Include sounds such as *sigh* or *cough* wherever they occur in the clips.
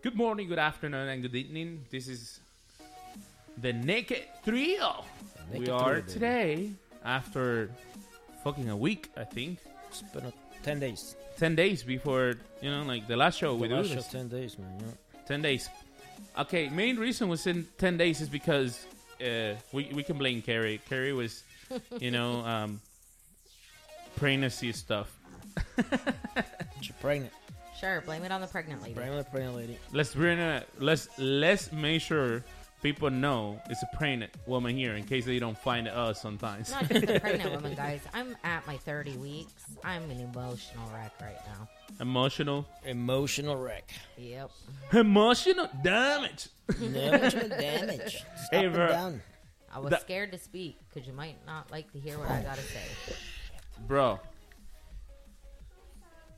Good morning, good afternoon, and good evening. This is the Naked Trio. Naked we are trio, today after fucking a week, I think. It's been 10 days. 10 days before, you know, like the last show the we last do. Show, 10 days, man. Yeah. 10 days. Okay, main reason was in 10 days is because uh, we, we can blame Carrie. Carrie was, you know, *laughs* um, pregnancy stuff. She's pregnant. Sure, blame it on the pregnant lady. Pregnant, pregnant lady. Let's bring it. Let's let's make sure people know it's a pregnant woman here in case they don't find us sometimes. Not just a pregnant *laughs* woman, guys. I'm at my 30 weeks. I'm an emotional wreck right now. Emotional, Emotional wreck. Yep. emotional damage. Emotional damage. *laughs* Stop Hey, bro. down. I was That- scared to speak because you might not like to hear what I gotta say. Bro,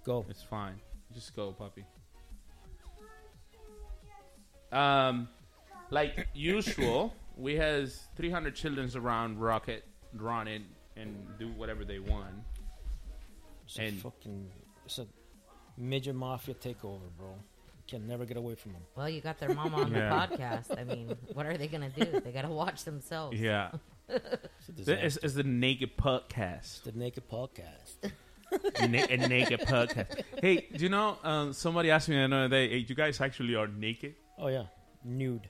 Go. it's fine. Just go, puppy. Um, like usual, we has 300 childrens around Rocket running and do whatever they want. It's a And- fucking. It's a major mafia takeover, bro. Can never get away from them. Well, you got their mama on Yeah. the podcast. I mean, what are they gonna do? They gotta watch themselves. Yeah, *laughs* It's a this disaster. is, is the Naked Podcast. the Naked Podcast. *laughs* *laughs* Na- a naked podcast. *laughs* Hey, do you know? Um, somebody asked me another day. Hey, you guys actually are naked, Oh, yeah. Nude.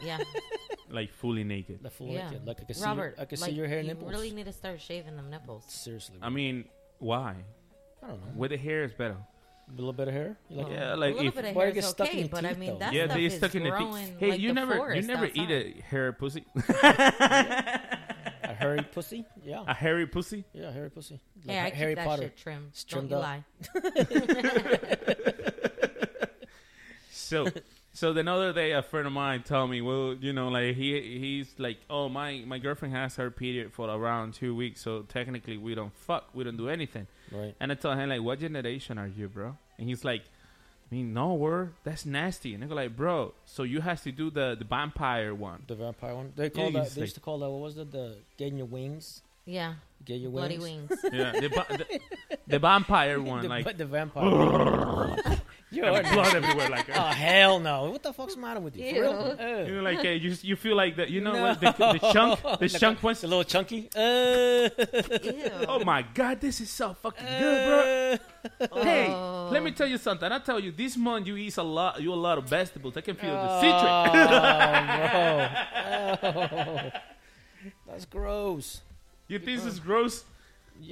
Yeah, *laughs* like fully naked. The full yeah. naked. Like I can see, Robert, your, I can like, see your hair you nipples. really need to start shaving them nipples. Seriously. I mean, why? I don't know. With the hair is better. A little bit of hair? You like Yeah, a like little if bit of Why hair it is gets stuck in okay, your but I teeth, mean though? that yeah, stuff they is stuck in the growing teeth. Hey, like you the never, you forest never eat outside. a hair pussy, a *laughs* hairy pussy? Yeah. a hairy pussy. Yeah, hairy pussy. Like Hey, I Ha- keep Harry that Potter. shit trimmed. It's Don't trimmed you up. lie. *laughs* So, so the other day, a friend of mine told me, well, you know, like he he's like, oh my my girlfriend has her period for around two weeks, so technically we don't fuck, we don't do anything. Right. And I told him like, what generation are you, bro? And he's like, I mean, no, word, that's nasty. And I go like, bro, so you have to do the the vampire one. The vampire one. They call Yeah, that. he's They like- used to call that. What was it? The getting your wings. Yeah, Get your wings. bloody wings. wings. Yeah, the, va- the, the vampire *laughs* one, the, like the vampire. *laughs* You're and blood everywhere, like. That. Oh hell no! What the fuck's the matter with you? For Ew. real? You know, Uh, like uh, you, you feel like that. You know, No. what, the, the *laughs* chunk, the Like chunk ones. A little chunky. Uh, Oh my god, this is so fucking good, bro. Hey, Oh. let me tell you something. I tell you, this month you eat a lot. You a lot of vegetables. I can feel the oh, citric. bro. *laughs* Oh. That's gross. you think this is gross?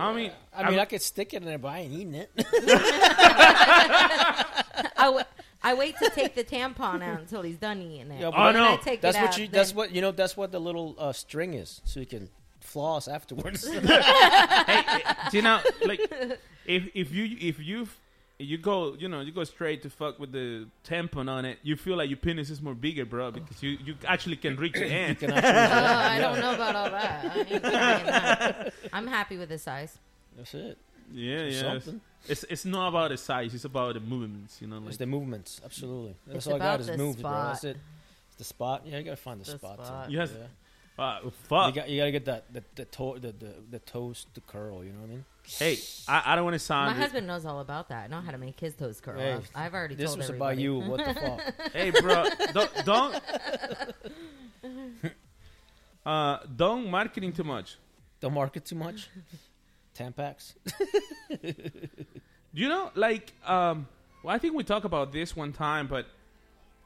I mean, I mean, I'm- I could stick it in there, but I ain't eating it. *laughs* *laughs* I, w- I wait to take the tampon out until he's done eating it. Yeah, but Oh, Then no. I take that's it what out, you. That's then- what you know. That's what the little uh, string is, so you can floss afterwards. *laughs* hey, eh, do you know, like, if if you if you you go, you know, you go straight to fuck with the tampon on it, you feel like your penis is more bigger, bro, because you you actually can reach the end. You can Oh, I yeah. don't know about all that. I ain't trying that. I'm happy with the size. That's it. Yeah, yeah. It's, it's it's not about the size; it's about the movements. You know, like It's the movements, absolutely. That's It's all I got about is the moves, bro. spot. That's it. It's the spot. Yeah, you gotta find the, The spot. spot. too. Yes. Yeah. uh, You fuck. got you gotta get that the the, toe, the the the toes to curl. You know what I mean? hey, I, I don't want to sound. My sound. husband knows all about that. I know how to make his toes curl. Hey, I've, I've already This told was everybody. about you. *laughs* What the fuck? hey, bro, don't don't *laughs* uh don't marketing too much. Don't market too much. *laughs* Tampax. *laughs* You know, like, um, well, I think we talked about this one time, but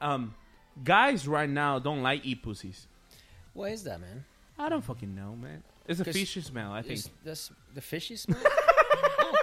um, guys right now don't like eat pussies. Why is that, man? I don't fucking know, man. It's a 'Cause fishy smell. I think. Is the fishy smell? *laughs*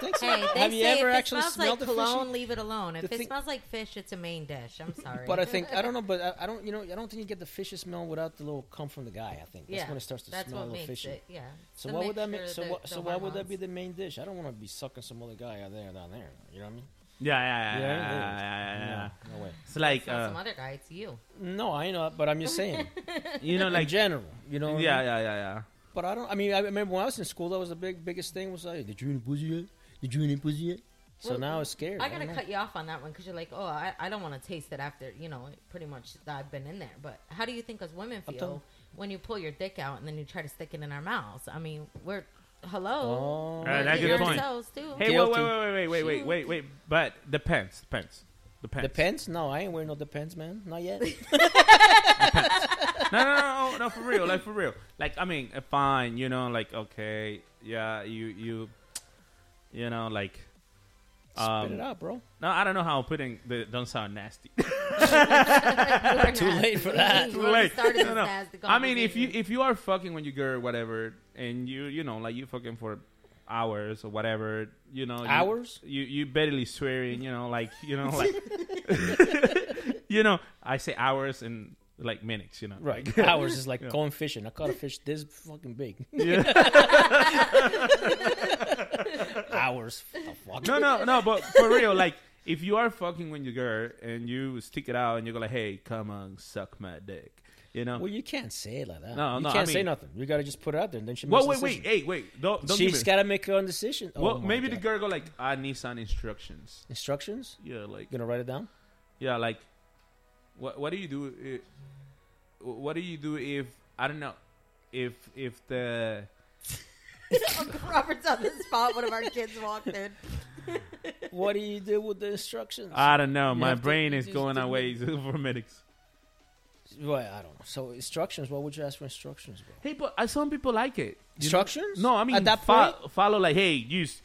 I don't think so. Hey, they Have you say ever if it actually smells smelled like the cologne, fishy? leave it alone. If The it thing- smells like fish, it's a main dish. I'm sorry. But I think I don't know, but I, I don't. You know, I don't think you get the fishy smell without the little come from the guy. I think that's yeah, when it starts to that's smell a what little makes fishy. it. Yeah. So The why would that make? mixture, So the- what? the So why would that be hormones. the main dish? I don't want to be sucking some other guy out there down there. You know what I mean? Yeah, yeah, yeah, Yeah, yeah, it is. yeah, yeah, yeah. No, no way. It's like, It's not some uh, other guy. It's you. No, I know, but I'm just saying. *laughs* you know, in like, general, you know. what I yeah, mean? yeah, yeah, yeah. But I don't. I mean, I remember when I was in school, that was the big biggest thing. Was like, did you eat pussy yet? Did you eat pussy yet? So Well, now it's scared. I gotta know. cut you off on that one because you're like, oh, I, I don't want to taste it after, you know, pretty much that I've been in there. But how do you think us women feel telling- when you pull your dick out and then you try to stick it in our mouths? I mean, we're hello. Oh, Uh, that's good point. ourselves, too. Hey, wait, Guilty. wait, wait, wait, wait, wait, wait, wait. But depends, depends, depends. Depends? No, I ain't wearing no depends, man. Not yet. *laughs* *laughs* no, no, no, no, for real, like for real. Like, I mean, fine, you know, like okay, yeah, you, you, you know, like. Spit Um, it out, bro. no, I don't know how I'm putting the don't sound nasty. *laughs* Too late for that. Too late. No, no. I mean, if you if you are fucking when you girl or whatever, and you you know like you fucking for hours or whatever, you know, you- Hours? You you barely swearing, you know, like you know, like *laughs* *laughs* you know, I say hours and like minutes, you know, Right. Like, Hours is like Yeah. going fishing. I caught a fish this fucking big. yeah. Hours. *laughs* No, no, no, but for real, like if you are fucking with your girl and you stick it out and you go like, hey, come on, suck my dick, you know. Well, you can't say it like that. No, you no, can't say mean- nothing. You gotta just put it out there, and then she Well, wait, wait, hey, wait, don't don't She's gotta make her own decision. Oh well, maybe God. the girl go like, I need some instructions. instructions. Yeah, like You gonna write it down? Yeah, like what what do you do? i what do you do if I don't know if if the *laughs* Uncle Robert's on the spot. One of our kids walked in. what do you do with the instructions? I don't know, You my have to- brain you is just going do away for medics. well, I don't know. So instructions. What would you ask for instructions, bro? Hey, but uh, some people like it. You Instructions? know? No, I mean At that fo- point? follow like, hey, you s-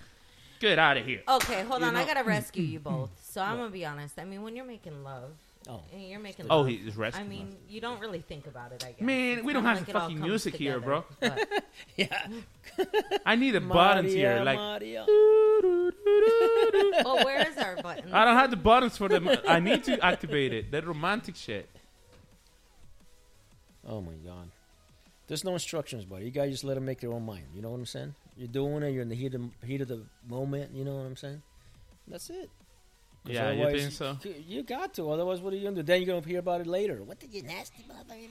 get out of here. Okay, hold You on. I know- gotta rescue you *clears throat* both. So I'm gonna be honest. I mean, when you're making love, Oh, and you're making Oh, love. he's rescuing I mean, you don't really think about it. I guess. Man, It's we don't have like fucking comes music here, bro. But- *laughs* yeah. *laughs* I need the buttons here. Like, Maria. *laughs* well, where is our button? I don't have the buttons for them. I need to activate it. That romantic shit. Oh my god. There's no instructions, buddy. You guys just let them make their own mind. You know what I'm saying? You're doing it. You're in the heat of heat of the moment. You know what I'm saying? That's it. Yeah, you think so? You, you got to. Otherwise, what are you gonna do? Then you're gonna hear about it later. What did you nasty motherfucker?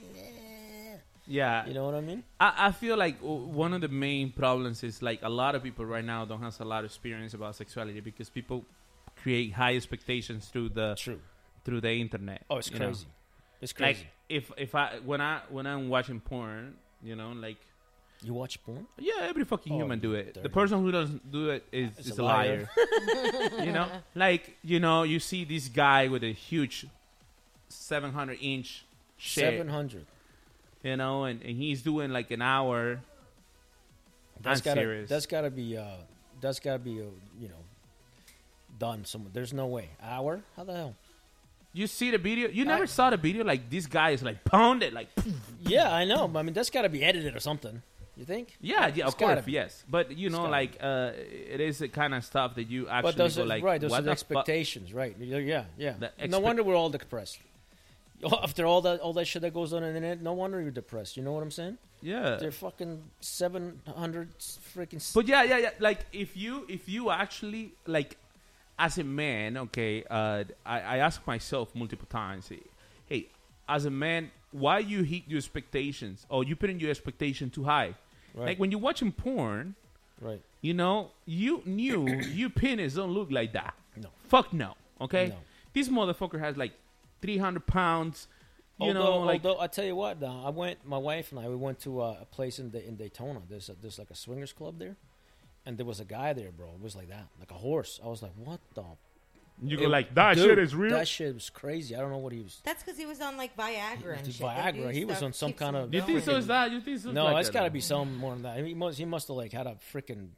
Yeah, You know what I mean? I, I feel like one of the main problems is like a lot of people right now don't have a lot of experience about sexuality because people create high expectations through the True. through the internet. Oh, it's you know? crazy. It's crazy. Like if if I when I when I'm watching porn, you know, like you watch porn? yeah, every fucking Oh, human do it. The person who doesn't do it is, Is a liar. *laughs* you know, like you know, you see this guy with a huge 700 inch shit, Seven hundred. you know, and, and he's doing like an hour. That's I'm gotta. serious. That's gotta be. Uh, that's gotta be. Uh, you know, done. Somewhere. There's no way. Hour? How the hell? You see the video? You never I- saw the video? Like this guy is like pounded, like *laughs* Yeah, I know. but I mean, that's gotta be edited or something. You think? yeah, yeah, of course, be. yes. But you know, like uh, it is the kind of stuff that you actually But those go are like, right. Those are the expectations, right? Yeah, yeah. The no wonder we're all depressed. *laughs* After all that, all that shit that goes on in the internet, no wonder you're depressed. You know what I'm saying? Yeah. They're fucking seven hundred freaking. But yeah, yeah, yeah. Like if you if you actually like as a man, okay, uh, I, I ask myself multiple times, hey, hey, as a man, why you hit your expectations or you putting your expectation too high? Right, Like when you're watching porn, right. you know, you knew *coughs* your penis don't look like that. No. Fuck no. Okay. No. This motherfucker has like 300 pounds. You although, know, like although I tell you what, though, I went. My wife and I we went to uh, a place in the, in Daytona. There's a, there's like a swingers club there, and there was a guy there, bro. It was like that, like a horse. I was like, what the? You go It- like that Dude, shit is real. That shit was crazy. I don't know what he was. That's because he was on like Viagra and He- shit. Viagra, he was on some kind of- you think so? Is that? You think so? No, like it's that, got to be some more than that. He must he must have like had a freaking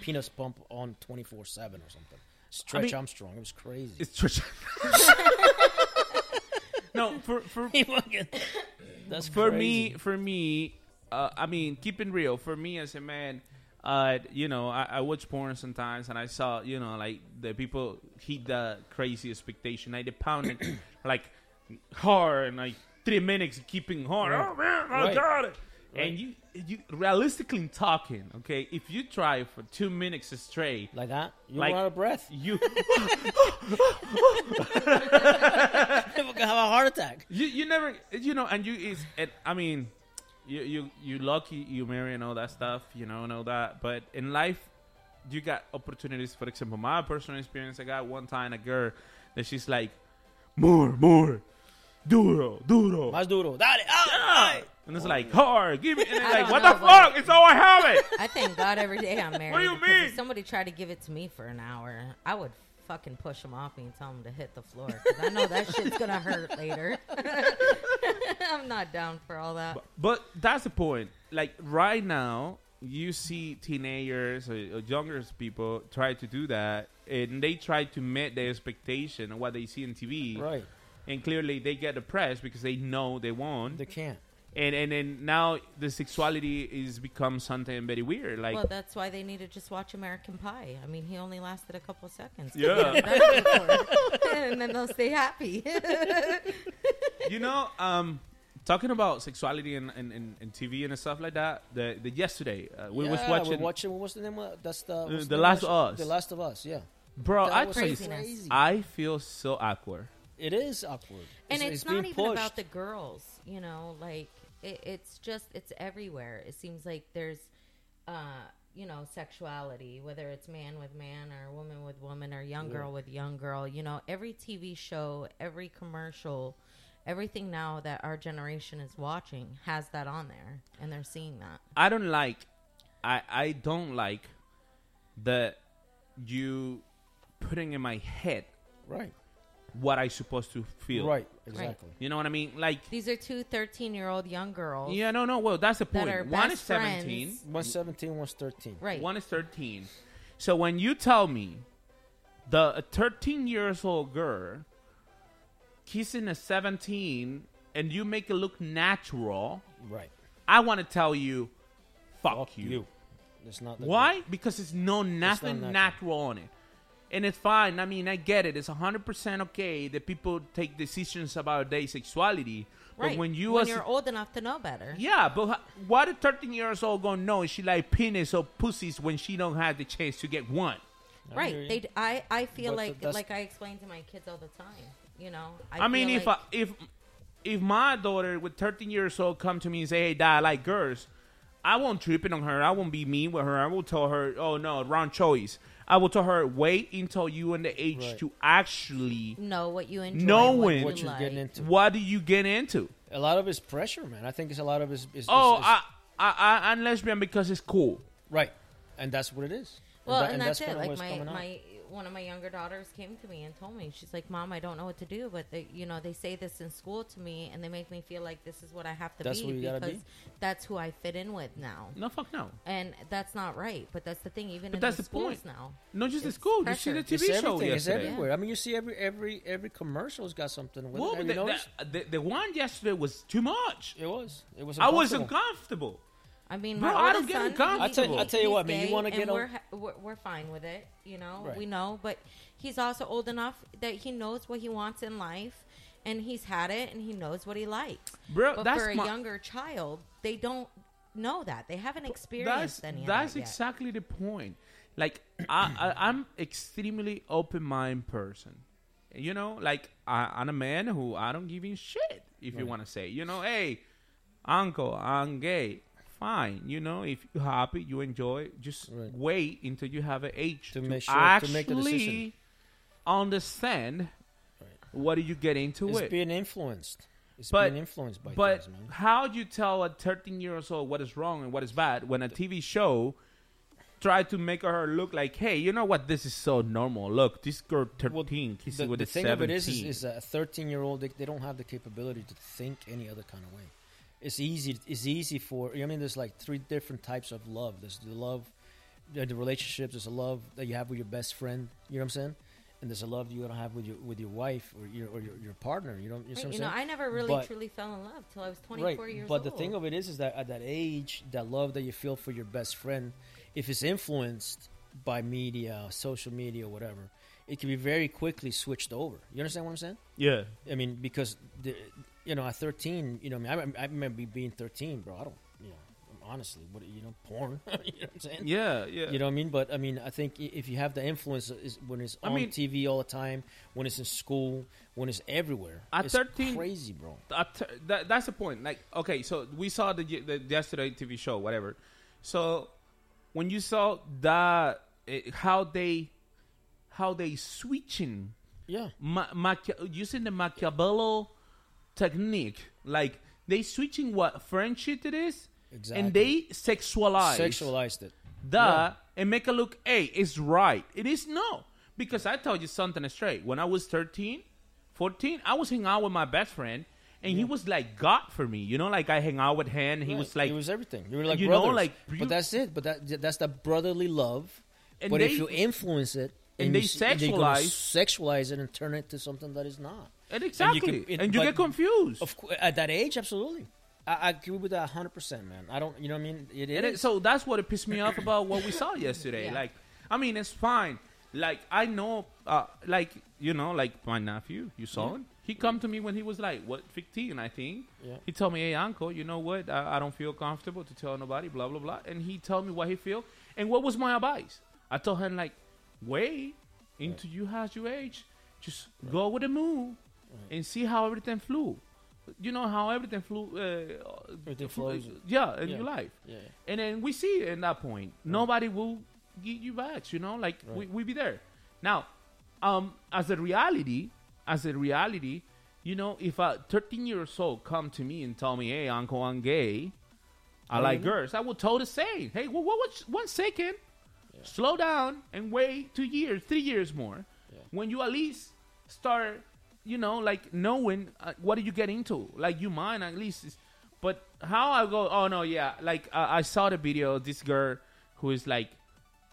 penis pump on twenty four seven or something. Stretch mean- Armstrong. It was crazy. It's Trish. *laughs* no, for for That's for crazy. me, for me, uh, I mean, keeping real. For me as a man, uh, you know, I, I watch porn sometimes, and I saw, you know, like the people hit the crazy expectation. Like they pound it *coughs* like hard and like three minutes keeping hard. Right. Oh man, I Right. got it. Right. And you, you realistically talking, okay? If you try for two minutes straight, like that. You Like- run out of breath. you *laughs* *laughs* *laughs* You fucking have a heart attack. you you never you know and you is and I mean you you you lucky you marry and all that stuff you know and all that but in life you got opportunities for example my personal experience I got one time a girl that she's like more more duro duro Más duro. Dale. Ah, ay. and it's like hard give me and *laughs* it's like what know, the fuck it's all I have it I thank God every day I'm married. *laughs* What do you mean? If somebody tried to give it to me for an hour, I would fucking push them off me and tell them to hit the floor because I know that shit's gonna hurt later. *laughs* I'm not down for all that. But that's the point. Like right now, you see teenagers or, or younger people try to do that, and they try to meet the expectation of what they see on TV, Right. and clearly they get depressed because they know they won't, They can't. And and then now the sexuality is become something very weird. Like well, that's why they need to just watch American Pie. I mean, he only lasted a couple seconds. Yeah. *laughs* and then they'll stay happy. *laughs* you know, um, talking about sexuality and, and, and, and TV and stuff like that. The the yesterday uh, we was Yeah, watching, We're watching. What's the name? Of, that's the. what's The name Last of of Us. The Last of Us. Yeah. bro. That I was tell crazy. I feel so awkward. It is awkward. and it's, not being even about the girls you know like it, it's just it's everywhere. It seems like there's uh you know sexuality whether it's man with man or woman with woman or young girl with young girl. You know every tv show every commercial everything now that our generation is watching has that on there and they're seeing that. I don't like I I don't like that you putting in my head Right. What I supposed to feel. Right. Exactly. You know what I mean? Like these are two 13 year old young girls yeah, no, no. Well, that's the that point. are One best is seventeen. friends. One's 17, one's 13. right One is thirteen. So when you tell me the thirteen years old girl kissing a seventeen and you make it look natural, Right. I want to tell you, fuck, Fuck you. you. It's not. that Why? Because it's no nothing natural. natural. on it. And it's fine. I mean, I get it. It's 100% okay that people take decisions about their sexuality. right But when you when as you're old enough to know better Yeah, but h- what a 13 years old gonna know is she like penis or pussies when she don't have the chance to get one? I right hear you. they d- i i feel But like like i explain to my kids all the time you know I, mean, feel if like- I, if if my daughter with 13 years old come to me and say, "Hey, dad, I like girls," I won't trip it on her. I won't be mean with her. I will tell her, "Oh no, wrong choice." I will tell her, "Wait until you in the age Right. to actually know what you enjoy Knowing what, you what you're like. getting into. what do you get into." A lot of it's pressure, man. I think it's a lot of it's. is Oh, is- is- I, I, I, I'm lesbian because it's cool. right, and that's what it is. well that- and, that's, kinda it like my my one of my younger daughters came to me and told me she's like mom i don't know what to do but they you know they say this in school to me and they make me feel like this is what i have to That's be you because be. that's who i fit in with now No, fuck no. and that's not right but that's the thing even But in that's the the schools point. now Not just the It's school. You see the It's TV show everything. It's yesterday. everywhere. I mean, you see every every every commercial's got something with Well, it. The, you noticed? the, the, the one yesterday was too much. it was. It was. I was uncomfortable. Uncomfortable. I mean, Bro, my I don't get son, uncomfortable. I tell- I tell you what, man, you wanna get on- we're, ha- we're we're fine with it. You know, Right. we know, but he's also old enough that he knows what he wants in life, and he's had it, and he knows what he likes. Bro, but that's for a my- younger child, they don't know that. They haven't That's experienced any of that's that yet. exactly the point. Like I, I I'm extremely open mind person. You know, like I, I'm a man who I don't give a shit if you want to say. You know, hey, uncle, I'm gay. Fine. You know, if you're happy, you enjoy. Just Right. wait until you have an age To to, make sure- to actually make the decision. understand what do you get into It's it. being influenced. It's But- being influenced by But things, man. how do you tell a 13 years old what is wrong and what is bad when a TV show try to make her look like, hey, you know what? This is so normal. Look, this girl 13 kissing the, with the a thing 17. of it is, is, is a 13 year old they, they don't have the capability to think any other kind of way it's easy it's easy for you. i mean there's like three different types of love there's the love the the relationships. There's a love that you have with your best friend. You know what I'm saying? And there's a love you don't have with your with your wife or your or your, your partner. You know, you, know what I'm you know. I never really But- truly fell in love till I was 24 years old. but the thing of it is, is that at that age, that love that you feel for your best friend, if it's influenced by media, social media, whatever, it can be very quickly switched over. You understand what I'm saying? Yeah. I mean, because the, you know, at 13, you know, I, mean, I, I remember being 13, bro. I don't, you know, honestly, what you know, porn. *laughs* you know what I'm saying? Yeah, yeah. You know what I mean? But I mean, I think if you have the influence is when it's I on mean- TV all the time, when it's in school, when it's everywhere, At it's 13 crazy, bro. I that, that's the point. Like, okay, so we saw the, the yesterday TV show, whatever. So when you saw that, eh, how they, how they switching, Yeah, ma- Machia- using the Machiavello technique, like they switching what French shit it is, Exactly. and they sexualize, sexualized it. that and make it look, hey, it's right. It is no. Because I told you something straight. When I was 13, 14, I was hanging out with my best friend, and he was like God for me. You know, like I hang out with him, and he Right. was like, he was everything. You were like you know, brothers. like, you- but that's it. But that that's the brotherly love. And but they- if you influence it and you they gonna sexualize- sexualize it and turn it to something that is not. And exactly, and you, it- but- get confused. Of course, at that age, absolutely. I, I agree with that hundred percent, man. I don't, you know, what I mean, it, it it, is. so that's what it pissed me off about what we saw *laughs* yesterday. Yeah. Like, I mean, it's fine. Like, I know, uh, like, you know, like my nephew, you saw him. He come to me when he was like, what, 15, I think. Yeah. He told me, hey, uncle, you know what? I, I don't feel comfortable to tell nobody, blah, blah, blah. And he told me what he feel. And what was my advice? I told him, like, wait until you has your age. Just go with the move and see how everything flew. You know how everything flew. Uh, Everything flew- flows. Yeah, in Yeah. your life. yeah, And then we see it in that point. Nobody will give you back, you know, like we, Right. we be there. Now, um, as a reality, as a reality, you know, if a 13 years old come to me and tell me, hey, uncle, I'm gay, I like really? girls, I will tell the same. Hey, well, what, what, one second, slow down and wait two years, three years more. Yeah. When you at least start, you know, like knowing uh, what do you get into, like you mind at least. But how I go? Oh no, yeah. Like uh, I saw the video. This girl who is like,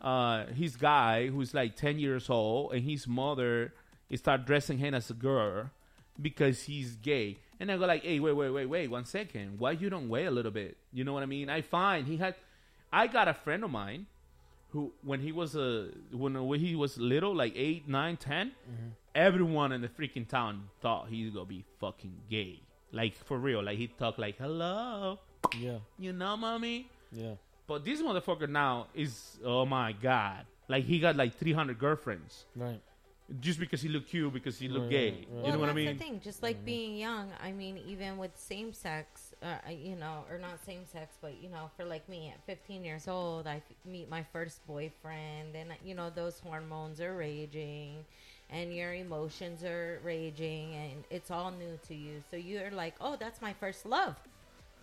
uh, his guy who's like ten years old, and his mother start dressing him as a girl because he's gay. And I go like, hey, wait, wait, wait, wait, one second. Why you don't wait a little bit? You know what I mean? I find he had. I got a friend of mine who, when he was a when, when he was little, like eight, nine, ten, everyone in the freaking town thought he's gonna be fucking gay. Like for real. Like he talked like, hello, yeah, you know, mommy. yeah. But this motherfucker now is, oh my god, like he got like three hundred girlfriends Right. just because he looked cute, because he looked Right, gay. right, right. You well, know what I that's mean? the thing. Just like being young, I mean, even with same sex, uh, you know, or not same sex, but you know, for like me at 15 years old, I f- meet my first boyfriend, and you know, those hormones are raging, and your emotions are raging, and it's all new to you. So you're like, oh, that's my first love.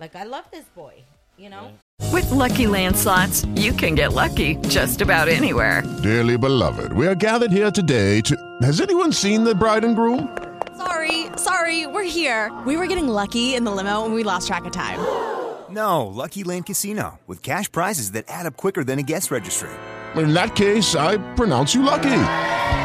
Like I love this boy, you know. With LuckyLand slots, you can get lucky just about anywhere. Dearly beloved, we are gathered here today to. Has anyone seen the bride and groom? Sorry, sorry, we're here. We were getting lucky in the limo and we lost track of time. *gasps* No, LuckyLand Casino, with cash prizes that add up quicker than a guest registry. In that case, I pronounce you lucky.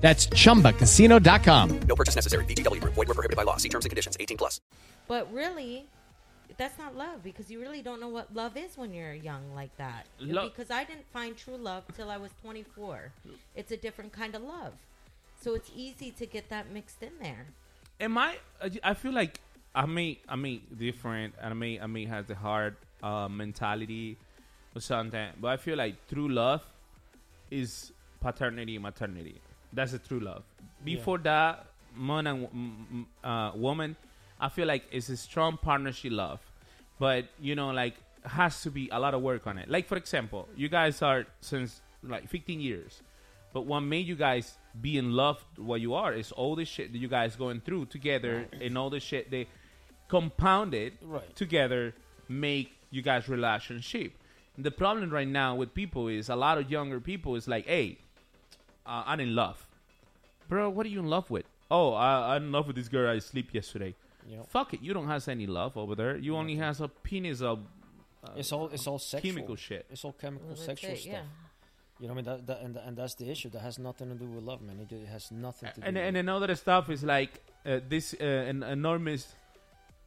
That's chumbacasino.com. No purchase necessary. VGW Group. Void were prohibited by law. See terms and conditions. 18 plus. But really, that's not love because you really don't know what love is when you're young like that. Lo- because I didn't find true love till I was 24. It's a different kind of love. So it's easy to get that mixed in there. Am I? I feel like I mean, I mean, different, and I mean, I mean, has the hard uh, mentality or something. But I feel like true love is paternity, maternity. That's the true love. Before that, man and w- m- m- uh, woman, I feel like it's a strong partnership love. but you know, like has to be a lot of work on it. Like for example, you guys are since like 15 years, but what made you guys be in love what you are is all the shit that you guys going through together and all the shit they compounded Right. together make you guys relationship. The problem right now with people is a lot of younger people is like, hey, uh, I'm in love, bro. What are you in love with? Oh, I, I'm in love with this girl I sleep yesterday. Yep. Fuck it, you don't have any love over there. You only has a penis of uh, It's all it's all sexual. chemical shit. It's all chemical Well, sexual it, stuff. yeah. You know what I mean? That, that, and, and that's the issue. That has nothing to do with love, man. It, it has nothing to do. and with and another stuff is like uh, this uh, an enormous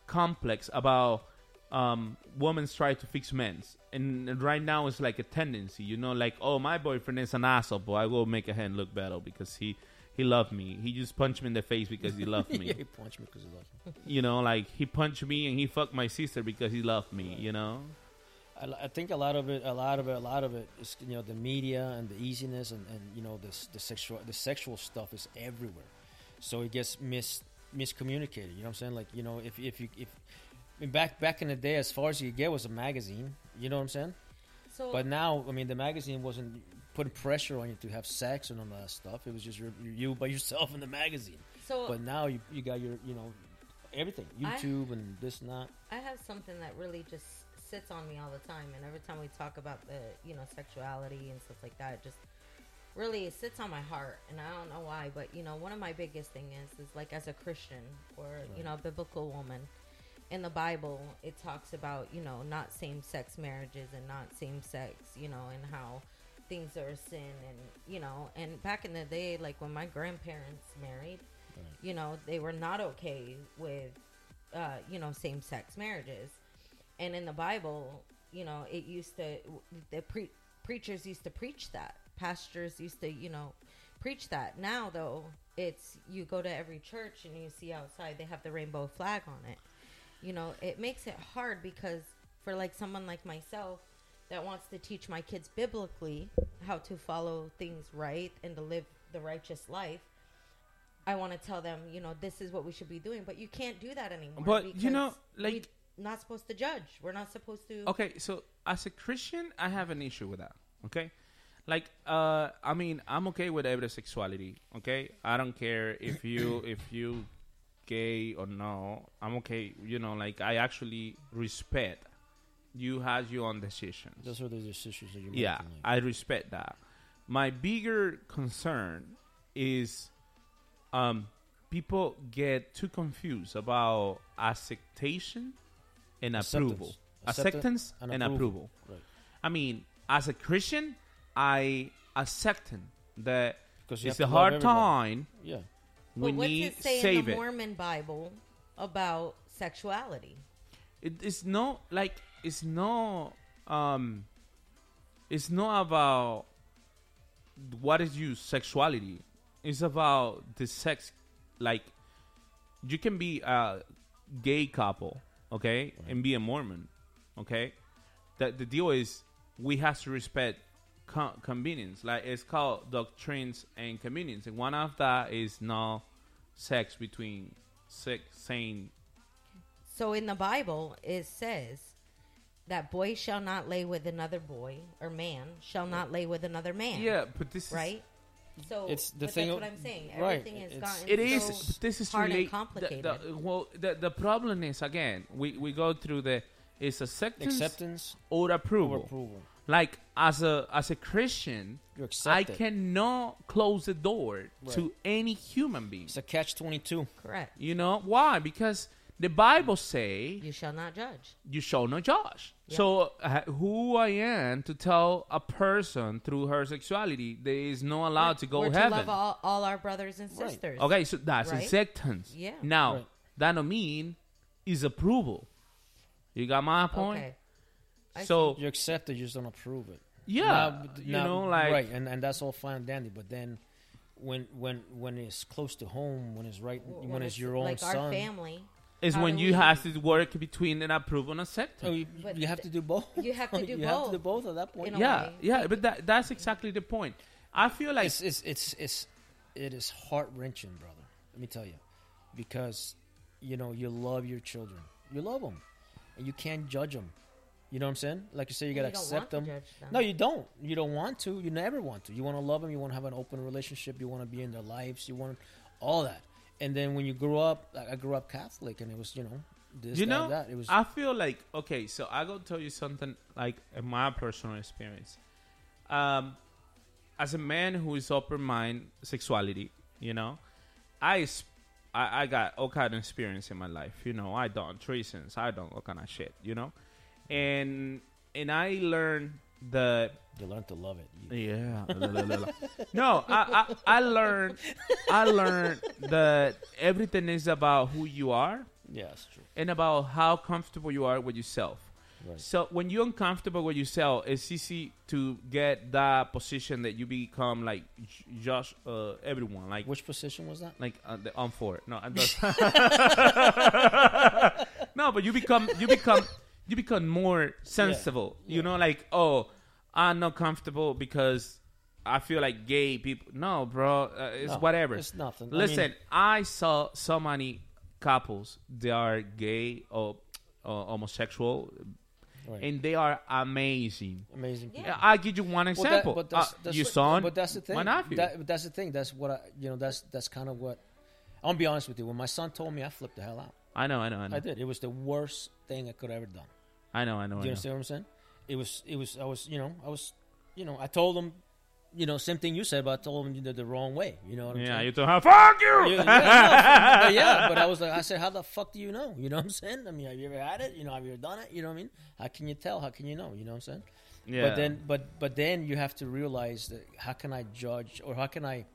complex about um women's try to fix men's and, right now it's like a tendency you know like oh my boyfriend is an asshole but i will make a hand look better because he he loved me he just punched me in the face because he loved *laughs* me yeah, he punched me because he loved me. you know like he punched me and he fucked my sister because he loved me you know I, I think a lot of it, a lot of it, a lot of it is you know the media and the easiness and, and you know this the sexual the sexual stuff is everywhere, so it gets mis miscommunicated. You know what I'm saying? Like you know if if you if mean, back back in the day, as far as you get was a magazine. You know what I'm saying? So But now, I mean, the magazine wasn't putting pressure on you to have sex and all that stuff. It was just your, you by yourself in the magazine. So- but now you you got your you know everything I- YouTube and this and that. I have something that really just sits on me all the time, and every time we talk about the you know sexuality and stuff like that, it just really it sits on my heart, and I don't know why, but you know one of my biggest thing is is like as a Christian or you know a biblical woman. In the Bible, it talks about you know not same sex marriages and not same sex, you know, and how things are a sin, and you know, and back in the day, like when my grandparents married, you know, they were not okay with uh, you know, same sex marriages. And in the Bible, you know, it used to the pre- preachers used to preach that. Pastors used to, you know, preach that. Now though, it's you go to every church and you see outside they have the rainbow flag on it. You know, it makes it hard because for like someone like myself that wants to teach my kids biblically how to follow things right and to live the righteous life, I want to tell them, you know, this is what we should be doing, but you can't do that anymore. But, you know, like- not supposed to judge. We're not supposed to. Okay, so as a Christian, I have an issue with that. Okay, like uh, I mean, I'm okay with every sexuality. Okay, I don't care if you if you gay or no. I'm okay. You know, like I actually respect you has your own decisions. Those are the decisions that you're Yeah, making. like- I respect that. My bigger concern is um, people get too confused about acceptation and Acceptance. approval. Acceptance Acceptance and and, approval. approval. Right. I mean, as a Christian, I accept that it's a hard everybody. time. Yeah. We but what's need it say save in the it. Mormon Bible about sexuality? it, it's not like it's not um it's not about what is your sexuality it's about the sex like you can be a gay couple okay and be a mormon okay That the deal is we have to respect co- convenience like it's called doctrines and convenience and one of that is no sex between sex same So in the Bible, it says that boy shall not lay with another boy, or man shall not lay with another man. Yeah, but this is- right. So It's the but thing That's what I'm saying. right, Everything has it's- gotten It is. so but this is hard relate- and complicated. The, the, well, the, the problem is again, we, we go through the is acceptance, Acceptance or approval. or approval. Like as a as a Christian, You accept I cannot close the door to any human being. It's a catch twenty two. Correct. You know why? Because the Bible say You shall not judge. you shall not judge. So uh, who I am to tell a person through her sexuality they is not allowed to go We're heaven? to love all, all our brothers and Right. sisters. Okay, so that's Right? acceptance. Yeah. Now, Right. that don't mean is approval. You got my point? Okay. I So You accept it, you just don't approve it. Yeah, Now- you now- know, like- right, and and that's all fine and dandy. But then, when when when it's close to home, when it's right, when, it's, your own like son, our family. is when you have to work between an approval and acceptance. Oh, you, you have to do both. you have to *laughs* oh, do you have to do both, both at that point. yeah, yeah, but that that's exactly the point. I feel like it's it's it's it's it is heart wrenching, brother. Let me tell you, because you know you love your children, you love them, and you can't judge them. You know what I'm saying? Like you say, you gotta you don't want accept them. them. No, you don't. You don't want to. You never want to. You want to love them. You want to have an open relationship. You want to be in their lives. You want all that. And then when you grew up, like I grew up Catholic, and it was you know this, you that, know, that. It was I feel like okay. So I go tell you something like in my personal experience. Um, as a man who is open mind sexuality, you know, i i got all kind of experience in my life. You know, I done treasons, I done all kind of shit. You know, and and I learned that you learn to love it. yeah. *laughs* no, I, I I learned I learned that everything is about who you are Yeah, that's true. and about how comfortable you are with yourself. Right. So when you're uncomfortable with yourself, it's easy to get that position that you become like j- just uh, everyone. Like Which position was that? like uh, the on for it. No, I'm just *laughs* no, but you become you become you become more sensible. You know, like oh, I'm not comfortable because I feel like gay people. No, bro, uh, it's No, whatever. it's nothing. I Listen, mean- I saw so many couples that are gay or, or homosexual, Right. and they are amazing. Amazing people. Yeah, I'll give you one Well, that- example. but that's, Uh, that's your what- son, But that's the thing. my nephew. That, but that's the thing. That's what I. You know. That's that's kind of what. I'm gonna be honest with you. When my son told me, I flipped the hell out. I know, I know, I know. I did. It was the worst thing I could have ever done. I know, I know. Do I you know. understand what I'm saying? It was. It was. I was. You know. I was. You know. I told him. You know, same thing you said, but I told him the, the wrong way. You know what I'm Yeah, saying? you told her, "Fuck you!" Yeah, yeah, no, *laughs* but yeah, but I was like, I said, how the fuck do you know? You know what I'm saying? I mean, have you ever had it? You know, have you ever done it? You know what I mean? How can you tell? How can you know? You know what I'm saying? Yeah. But then, but but then you have to realize that how can I judge or how can I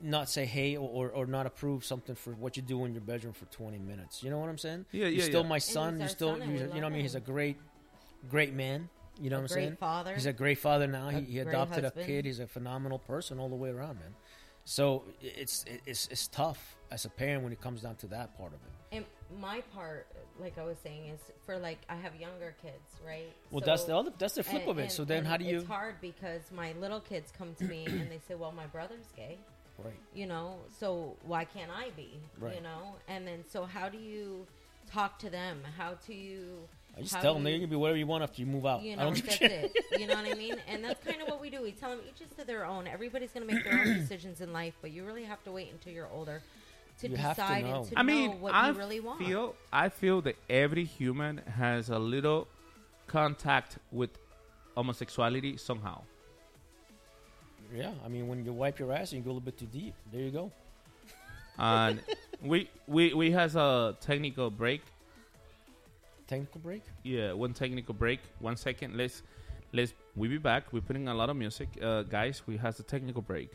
not say hey or, or, or not approve something for what you do in your bedroom for 20 minutes? You know what I'm saying? Yeah, You're still yeah. my son. he's You're still, son and you, know what I mean? He's a great, great man. You know A what I'm great saying? father. He's a great father now. A He, he great adopted a kid. He's a phenomenal person all the way around, man. So it's it's it's tough as a parent when it comes down to that part of it. And my part, like I was saying, is for like I have younger kids, right? Well, that's the other- that's the flip and- of it. and- So then how do you- It's hard because my little kids come to me and they say, "Well, my brother's gay." Right. You know, so why can't I be? You know, and then so how do you talk to them? How do you? I just how tell them they you- can be whatever you want after you move out. You I know, don't that's it. You know what I mean? And that's kind of what we do. We tell them each is to their own. Everybody's going to make their own *clears throat* decisions in life, but you really have to wait until you're older to You have to decide and to I mean, know what I you really want. feel I feel that every human has a little contact with homosexuality somehow. Yeah, I mean, when you wipe your ass, you go a little bit too deep. There you go. And we we we has a technical break. Technical break. Yeah, one technical break. One second. Let's let's we be back. We're putting a lot of music, uh, guys. We has a technical break.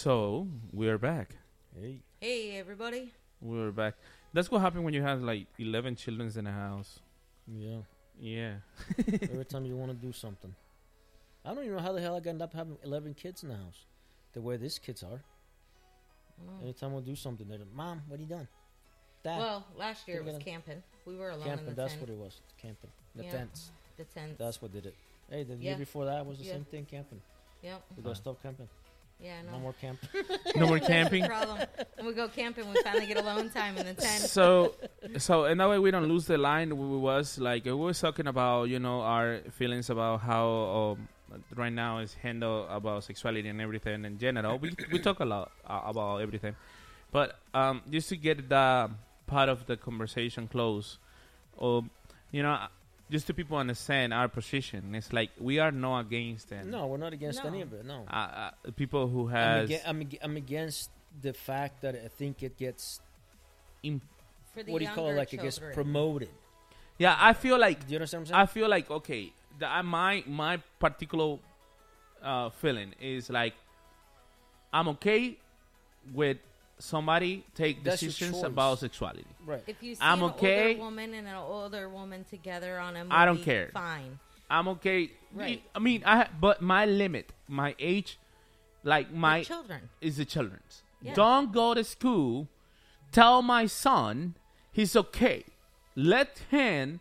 So we are back. Hey. Hey, everybody. We're back. That's what happened when you have like eleven children in a house. Yeah. Yeah. *laughs* Every time you want to do something. I don't even know how the hell I ended up having 11 kids in the house. The way these kids are. Mm. Anytime we do something, they're like, Mom, what are you doing? Dad. Well, last year it was camping. We were alone camping, in the that's tent. what it was. Camping. The Yeah. tents. The tents. That's what did it. Hey, the Yeah. year before that was the Yeah. same thing, camping. Yep. We gotta stop camping. Yeah, I know. *laughs* No more camping. No more That's the camping? problem. When we go camping, we finally get alone time in the *laughs* tent. so so and that way we don't lose the line we was like we was talking about you know our feelings about how um, right now is handled about sexuality and everything in general we we talk a lot uh, about everything but um just to get the part of the conversation close um you know just to people understand our position it's like we are not against them No, we're not against No. any of it. No. uh, uh, people who I'm, has I'm, ag- I'm against the fact that I think it gets im- For the what do you call it? younger Like it gets promoted. yeah i feel like Do you understand what I'm saying? I feel like okay, the, uh, my my particular uh, feeling is like I'm okay with somebody take That's your decisions choice. about sexuality. right. If you see I'm an okay. older woman and an older woman together on a movie, I don't care. Fine. I'm okay. Right. I mean, I but my limit, my age, like my With children. is the children's. Yeah. Don't go to school. Tell my son he's okay. Let him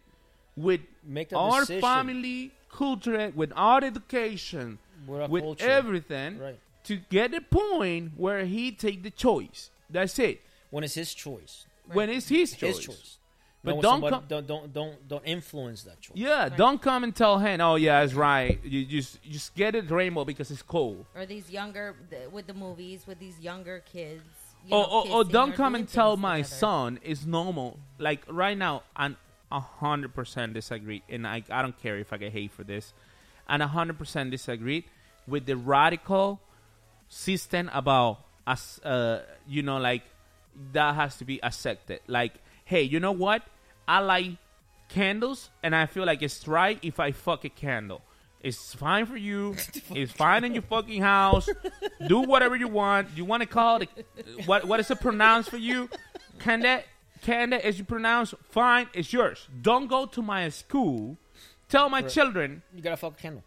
with Make that our decision. family culture, with our education, We're a with culture. everything, Right. To get the point where he take the choice. That's it. When it's his choice. When it's his choice. His choice. But Not don't somebody- come- don't don't don't don't influence that choice. Yeah, don't come and tell him, "Oh yeah, it's right." You just just get it rainbow because it's cool. Or these younger, th- with the movies, with these younger kids. you Or, know, or, or kissing don't come and tell my together. son it's normal. Like right now, I'm hundred percent disagree, and I I don't care if I get hate for this. And a hundred percent disagree with the radical system about us. Uh, you know, like that has to be accepted. Like, hey, you know what? I like candles, and I feel like it's right if I fuck a candle. It's fine for you. *laughs* it's fine in your fucking house. Do whatever you want. You want to call it what? What is it pronounced for you? Can that can that is you pronounce fine? It's yours. Don't go to my school. Tell my children You gotta fuck a candle.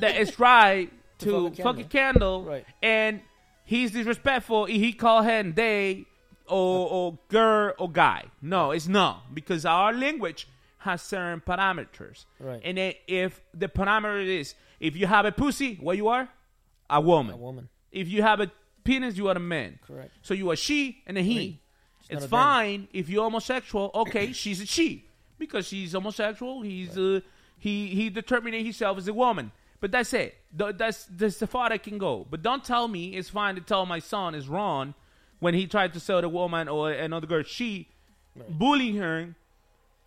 that it's right To to, fuck a candle, Right. and he's disrespectful. He call him they or, or girl or guy. No, it's no because our language has certain parameters. Right. And then if the parameter is if you have a pussy, what you are? A woman. A woman. If you have a penis, you are a man. Correct. So you are she and a he. It's It's, not a them. fine if you're homosexual. Okay, *coughs* she's a she because she's homosexual. He's a uh, he he determined himself as a woman. But that's it. Th- That's that's the far I can go. But don't tell me it's fine to tell my son is wrong when he tried to sell the woman or another girl she bullying her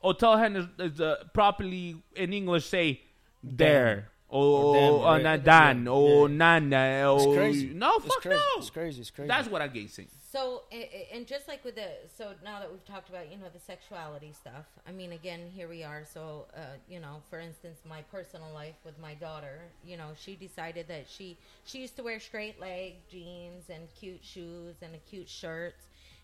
or tell her to, uh, properly in English say there or, Or them, or, right. na- dan Yeah. or Yeah. nana It's or crazy. no It's fuck crazy. no It's crazy. It's crazy. that's what I get saying. So, a- a- and just like with the, so now that we've talked about, you know, the sexuality stuff, I mean, again, here we are. So, uh, you know, for instance, my personal life with my daughter, you know, she decided that she, she used to wear straight leg jeans and cute shoes and a cute shirt.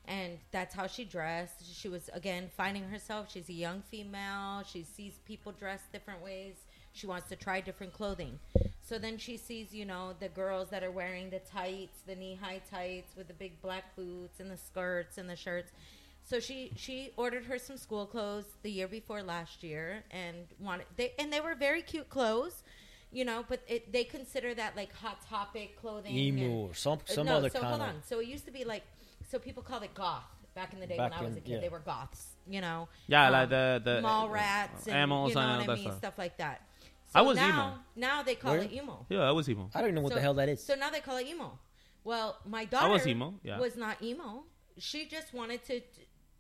And that's how she dressed. She was, again, finding herself. She's a young female. She sees people dressed different ways. She wants to try different clothing. So then she sees, you know, the girls that are wearing the tights, the knee-high tights with the big black boots and the skirts and the shirts. So she she ordered her some school clothes the year before last year and wanted they and they were very cute clothes, you know, but it, they consider that like hot topic clothing. Emo and- or some- Uh, some no, other so hold kinda- on. So it used to be like so people called it goth back in the day Back when I was a kid. yeah. They were goths, you know. Yeah, Um, like the the mall rats and animals you know and what I mean, stuff. stuff like that. I was now, emo. Now they call Were it emo. Yeah, I was emo. I don't know what So- the hell that is. So now they call it emo. Well, my daughter was emo, yeah. was not emo. She just wanted to t-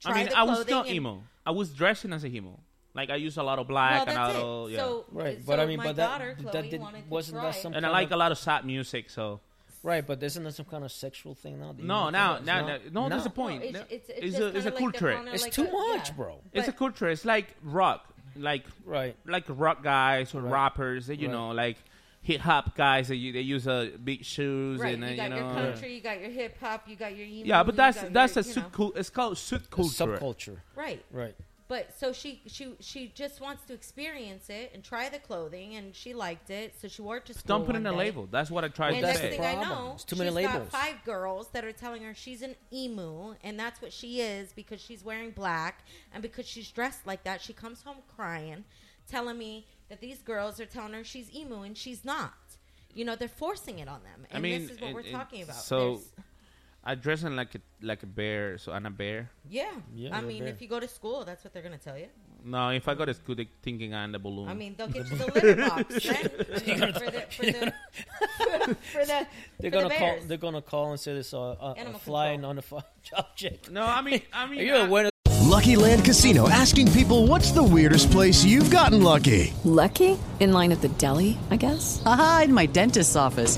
try I mean, the I was still and- emo. I was dressing as a emo. Like I use a lot of black Well, and a that's lot of it. yeah. So, Right, so but I mean, my but that- daughter, that Chloe, did- wanted to wasn't that try. some- and I like of- a lot of sad music. So Right, but isn't that some kind of sexual thing now? No, emo now, now, It's no, not? that's the No, point. it's, No, it's, it's, it's just a it's a kinda like culture. It's like too a- much, yeah. bro. It's a But- culture. It's like rock, like Right. like rock guys or Right. rappers. You Right. know, like hip hop guys that you, they use uh, big shoes Right, and uh, you know. your country, you got your hip hop, you got your emo. yeah, but that's that's your, a you know. subculture. It's called subculture. subculture. Right. Right. But so she she she just wants to experience it and try the clothing, and she liked it, so she wore it to school. Don't put in one a day. label. That's what I tried And to next say. thing I Problem. know, It's too many she's labels. got five girls that are telling her she's an emo, and that's what she is because she's wearing black, and because she's dressed like that, she comes home crying, telling me that these girls are telling her she's emo, and she's not. You know, they're forcing it on them, and I mean, this is what it- we're it- talking about. So There's- I dress in like a like a bear. So I'm a bear. yeah, Yeah, I you're mean, there. if you go to school, that's what they're gonna tell you. No, if I go to school, they thinking I'm the balloon. I mean, they'll get *laughs* you the litter box then for the for the for the, *laughs* for the They're for gonna the call. bears. They're gonna call and say this uh, uh, Animal flying on the fu- *laughs* object. no, I mean, I mean, You're I- aware LuckyLand Casino asking people what's the weirdest place you've gotten lucky? Lucky? In line at the deli, I guess? Aha, in my dentist's office.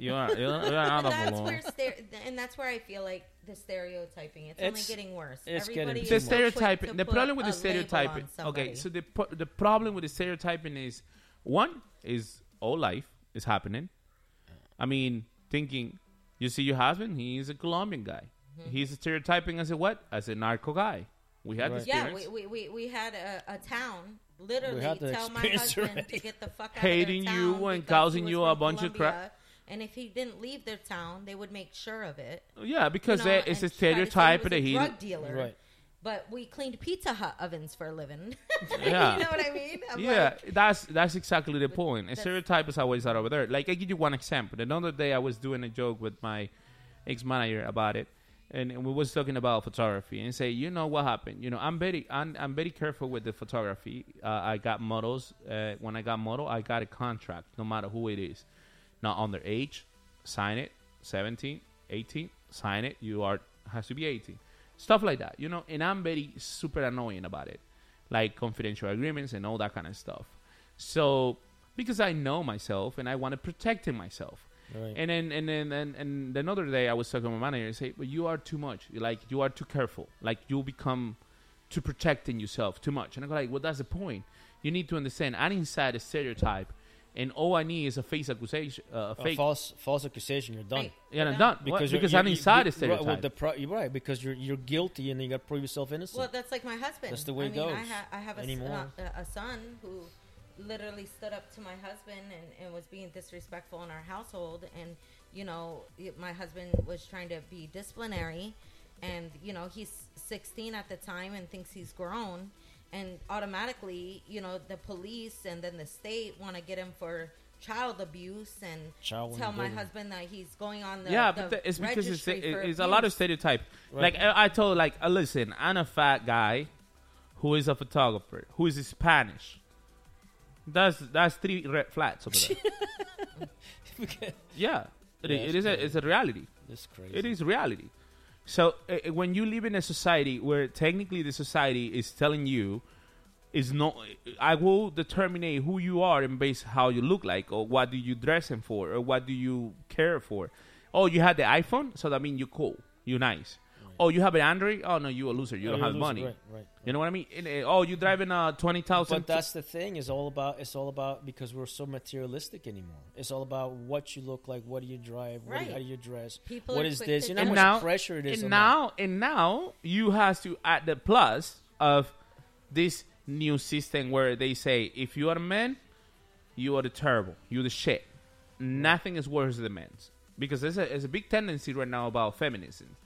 You are. You're, you're another that's balloon." where stere- and that's where I feel like the stereotyping. It's, only getting worse. it's Everybody getting the is so quick stereotyping the put problem with the label on stereotyping. somebody. Okay, so the pro- the problem with the stereotyping is one is all life is happening. I mean, thinking you see your husband, he's a Colombian guy. Mm-hmm. He's stereotyping as a what? As a narco guy. We had this yeah, experience. we, we, we, we had a, a town literally had the tell my experience husband already. to get the fuck out Hating of their you town and because causing he you a from bunch of crap. Colombia, And if he didn't leave their town, they would make sure of it. Yeah, because you know, there is a and try stereotype he was that a he- drug dealer. Right. But we cleaned Pizza Hut ovens for a living. *laughs* Yeah. you know what I mean? I'm yeah, like, that's that's exactly the point. A stereotype is always out over there. Like I give you one example. Another day I was doing a joke with my ex manager about it, and, and we was talking about photography and say, you know what happened? You know, I'm very I'm, I'm very careful with the photography. Uh, I got models. Uh, when I got model, I got a contract, no matter who it is. Not under age, sign it. 17, 18, sign it. You are has to be 18. Stuff like that, you know. And I'm very super annoying about it, like confidential agreements and all that kind of stuff. So because I know myself and I want to protect myself. Right. And then and then and, and another day I was talking to my manager and say, but you are too much. Like you are too careful. Like you become too protecting yourself too much. And I go like, well, that's the point. You need to understand. I'm inside a stereotype, and all I need is a face accusation, uh, a A fake. false false accusation. You're done. Yeah, I'm done. What? you're- Because you're- I'm you- inside you- a stereotype. Right, well, the pro- you're right because you're you're guilty and you got to prove yourself innocent. Well, that's like my husband. That's the way I it mean, I, goes ha- I have a, s- anymore. uh, a, a son who literally stood up to my husband and, and was being disrespectful in our household. And, you know, my husband was trying to be disciplinary. And, you know, he's 16 at the time and thinks he's grown. And automatically, you know, the police and then the state want to get him for child abuse and Child tell my husband that he's going on the yeah, the but the, it's because it's, registry for it's a lot of stereotype. Right. Like I, I told, like, uh, listen, I'm a fat guy who is a photographer who is Spanish. That's that's three red flags over there. *laughs* yeah, it, Yeah, it it's is. A, it's a reality. It's crazy. It is reality. So uh, when you live in a society where technically the society is telling you is not, I will determine who you are and base how you look like, or what do you dressing for, or what do you care for. Oh, you have the iPhone, so that means you're cool, you're nice. Oh, you have an Android. Oh no, you a loser. You don't have loser, money. right, right, You know what I mean? And, uh, oh, you driving a twenty thousand. But that's the thing. It's all about. It's all about because we're so materialistic anymore. It's all about what you look like, what do you drive, what do Right. how do you dress, People what are is quick this? You know how and much now, pressure it is. And on now, and now you have to add the plus of this new system where they say if you are a man, you are the terrible, you're the shit. Nothing is worse than men's. because there's a, there's a big tendency right now about feminism,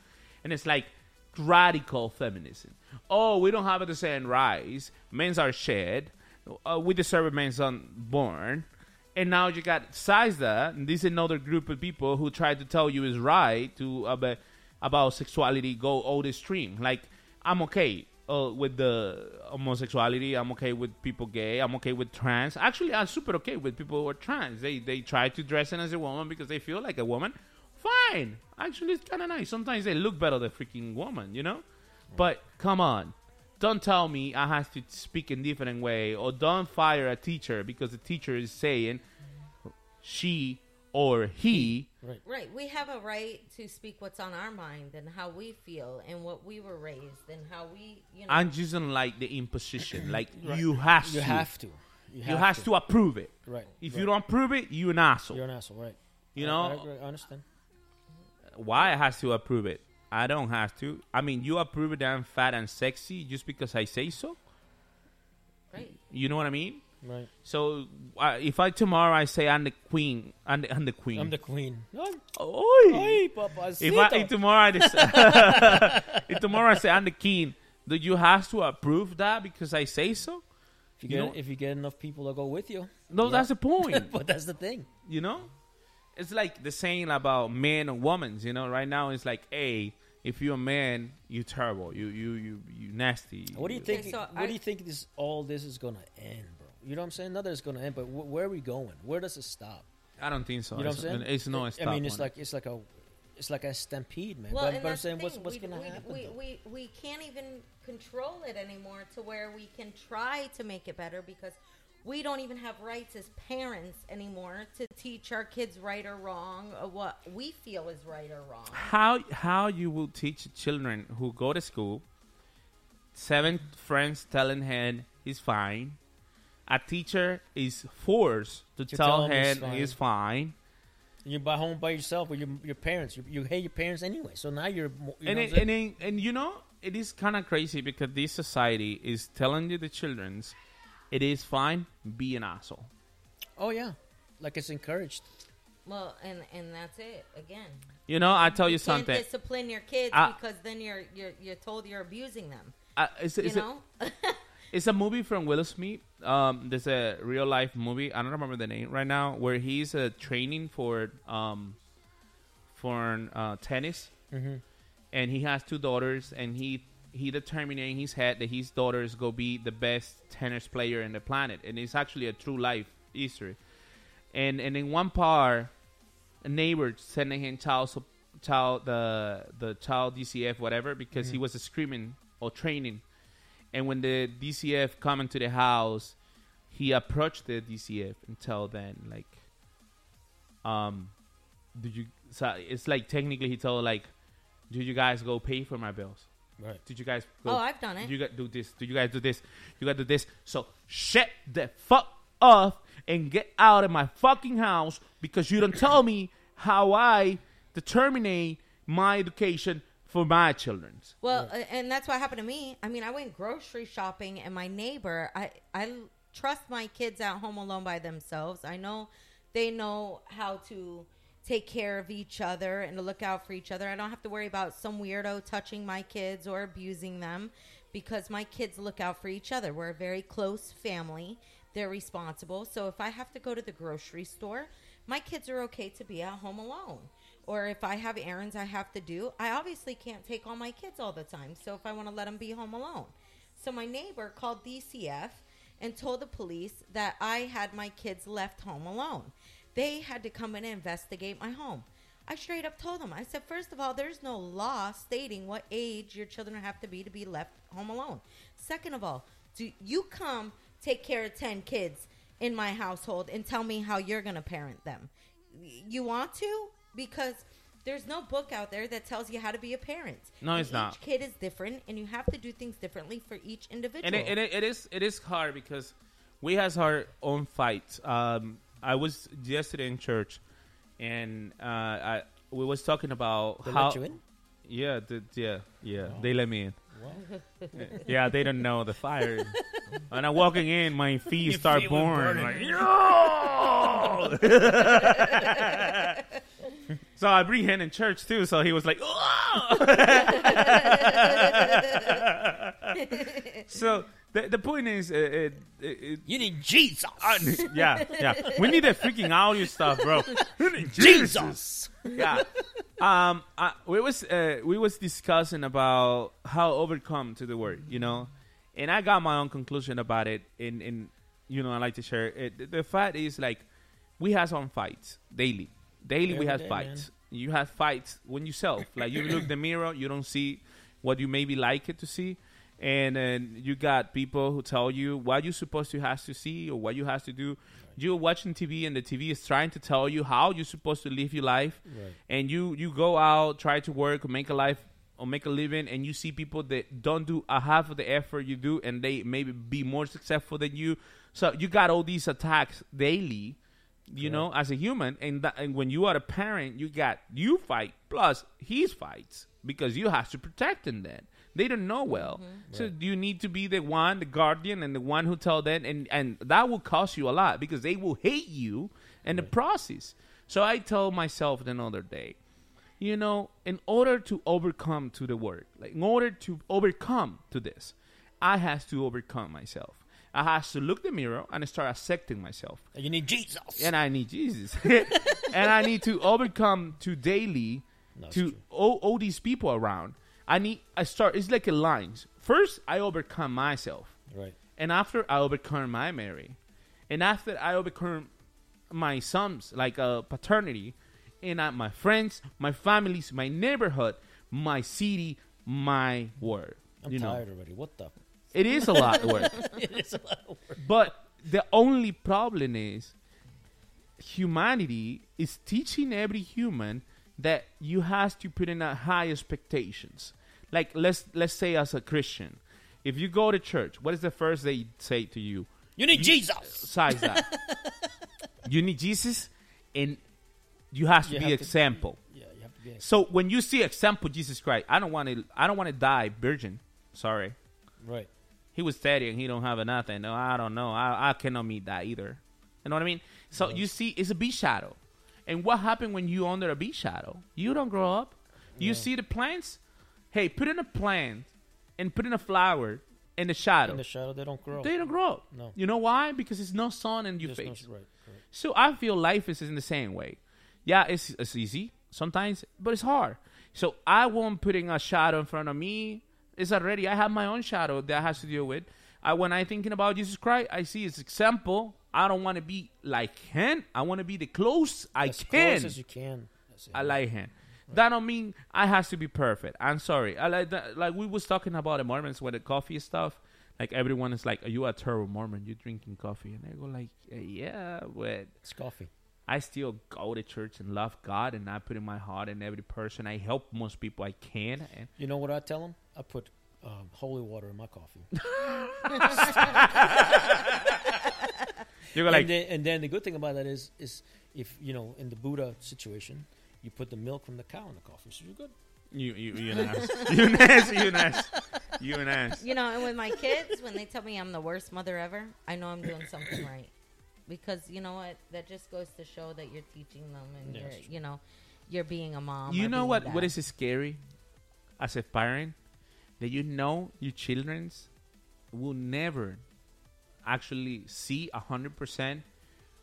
and it's like radical feminism. Oh, we don't have the same rights. Men are shed. Uh, we deserve a man's unborn. And now you got Siza, and this is another group of people who try to tell you is right to about, about sexuality go all the stream. Like I'm okay uh, with the homosexuality. I'm okay with people gay. I'm okay with trans. Actually, I'm super okay with people who are trans. They they try to dress in as a woman because they feel like a woman. Fine. Actually, it's kind of nice. Sometimes they look better than freaking woman, you know. But come on, don't tell me I have to speak in different way, or don't fire a teacher because the teacher is saying she or he. Right. Right. We have a right to speak what's on our mind and how we feel and what we were raised and how we, you know. I just don't like the imposition. *clears throat* Like Right. you have You to. have to. You, You have have, to. to. approve it. Right, If right. you don't approve it, you're an asshole. You're an asshole, right? You I- know I, agree, I understand. Why I has to approve it? I don't have to. I mean, you approve it. that I'm fat and sexy just because I say so. Right. You know what I mean? Right. So uh, if I tomorrow I say I'm the queen, I'm the, I'm the queen. I'm the queen. Oi. Oi, If I papacito. if tomorrow I decide, *laughs* if tomorrow I say I'm the king, do you have to approve that because I say so? If you, You get know? if you get enough people to go with you. No, yeah. that's the point. *laughs* but that's the thing. you know, it's like the saying about men and women. You know, right now it's like, hey, if you're a man, you're terrible. You you you you nasty. What do you Okay, think? so what I- do you think this all this is gonna end, bro? You know what I'm saying? Not that it's gonna end, but wh- where are we going? Where does it stop? I don't think so. You know what it's, I'm saying? It's no. I stop I mean, it's on it. like it's like a, it's like a stampede, man. Well, but, and but I'm that's the saying, what's thing. what's we, gonna we, happen? We, we, we can't even control it anymore to where we can try to make it better because we don't even have rights as parents anymore to teach our kids right or wrong or what we feel is right or wrong. how how you will teach children who go to school seven friends telling him he's fine a teacher is forced to, To tell, tell him he's him fine. he's fine You're by home by yourself with your your parents. You, you hate your parents anyway, so now you're. mo- You and it, and, it, and you know it is kind of crazy because this society is telling you the children's it is fine be an asshole oh yeah, like it's encouraged. Well, and and that's it again. you know i tell you, you something Can't discipline your kids I- because then you're you're you're told you're abusing them. uh, it's, You it's, know. a, *laughs* it's a movie from Will Smith. Um, there's a real life movie. I don't remember the name right now, where he's uh, training for um, for uh, tennis, Mhm. and he has two daughters, and he he determined in his head that his daughters go be the best tennis player in the planet, and it's actually a true life history. And and in one part, a neighbor sending him child child the the child DCF whatever because he Mhm. was screaming or training, and when the DCF come into the house, he approached the DCF and tell them like, um, did you? So it's like technically he told like, did you guys go pay for my bills? Right. Did you guys? Go, Oh, I've done it. Did you guys do this? Do you guys do this? You guys do this? So shut the fuck off and get out of my fucking house because you don't tell me how I determine my education for my children. Well, uh, and that's what happened to me. I mean, I went grocery shopping, and my neighbor, I I trust my kids at home alone by themselves. I know they know how to take care of each other and to look out for each other. I don't have to worry about some weirdo touching my kids or abusing them because my kids look out for each other. We're a very close family. They're responsible. So if I have to go to the grocery store, my kids are okay to be at home alone. Or if I have errands I have to do, I obviously can't take all my kids all the time. So if I want to let them be home alone. So my neighbor called DCF and told the police that I had my kids left home alone. They had to come in and investigate my home. I straight up told them, I said, first of all, there's no law stating what age your children have to be to be left home alone. Second of all, do you come take care of 10 kids in my household and tell me how you're going to parent them? You want to? Because there's no book out there that tells you how to be a parent. No, it's not. Each kid is different, and you have to do things differently for each individual. and it, and it, it is it is hard because we has our own fights. Um, I was yesterday in church, and uh, I we was talking about They how. let you in? Yeah, the, yeah, yeah. They let me in. *laughs* yeah, they don't know the fire. and I'm walking in, my *laughs* feet Your start feet were burning. burning. Like, "No!" so *laughs* So I bring him in church too. So he was like, so the the point is, uh, it, it, you need Jesus. Uh, yeah, yeah. We need that freaking audio stuff, bro. *laughs* We need Jesus. yeah. Um, I, we was uh, we was discussing about how overcome to the word, you know, and I got my own conclusion about it. In in you know, I like to share it. The fact is like we have some fights daily. Daily we Every have day, fights. You have fights when you self. Like you look in the mirror, you don't see what you maybe like it to see. And then you got people who tell you what you're supposed to have to see or what you have to do. You're watching TV and the TV is trying to tell you how you're supposed to live your life. Right. And you you go out, try to work, make a life or make a living, and you see people that don't do a half of the effort you do, and they maybe be more successful than you. So you got all these attacks daily you know, as a human, and that, and when you are a parent, you got you fight plus he fights because you have to protect him Then they don't know well, mm-hmm. so you need to be the one, the guardian, and the one who tell them, and and that will cost you a lot because they will hate you in the process. So I told myself the other day, you know, in order to overcome to the word, like in order to overcome to this, I has to overcome myself. I has to look the mirror and start accepting myself. You need Jesus. And I need Jesus. *laughs* and I need to overcome to daily to all, all these people around. I need I start it's like a lines. First I overcome myself. Right. And after I overcome my Mary. And after I overcome my sons, like uh, paternity, and uh, my friends, my families, my neighborhood, my city, my world. I'm you know? tired already. What the? It is a lot of work. *laughs* it is a lot of work. But the only problem is humanity is teaching every human that you have to put in a high expectations. Like let's let's say as a Christian, if you go to church, what is the first they say to you? You need Jesus. Besides that, *laughs* you need Jesus, and you have to You be have to- example. Yeah, you have to be. ex- So when you see example Jesus Christ, I don't want to. I don't want to die virgin. Sorry. Right. He was steady and he don't have nothing. No, I don't know. I, I cannot meet that either. You know what I mean? So you see, it's a shadow. And what happened when you under a bee shadow? You don't grow up. You Yeah. see the plants. Hey, put in a plant and put in a flower in the shadow. In the shadow, they don't grow. They don't grow up. No. You know why? Because it's no sun in your There's no- face. right, right. So I feel life is in the same way. Yeah, it's, it's easy sometimes, but it's hard. So I won't putting a shadow in front of me. It's already I have my own shadow that I have to deal with. I when I thinking about Jesus Christ, I see his example. I don't want to be like him. I want to be the close I As can. close as you can. I like him. That don't mean I has to be perfect. I'm sorry. I like that. Like we was talking about the Mormons with the coffee stuff. Like everyone is like, "Are you a terrible Mormon? You drinking coffee?" And they go like, "Uh, "Yeah, but It's coffee. I still go to church and love God, and I put in my heart in every person. I help most people I can, and You know what I tell them? I put um, holy water in my coffee. *laughs* *laughs* you go like, and, then, and then the good thing about that is, is if you know in the Buddha situation, you put the milk from the cow in the coffee, so you're good. you, you, you an ass, *laughs* you an ass, you an ass, you an ass. You know, and with my kids, when they tell me I'm the worst mother ever, I know I'm doing something *coughs* right. Because you know what? That just goes to show that you're teaching them and Yeah, you're, you know, you're being a mom. you know what? a What dad. scary as a parent that you know your childrens will never actually see a hundred percent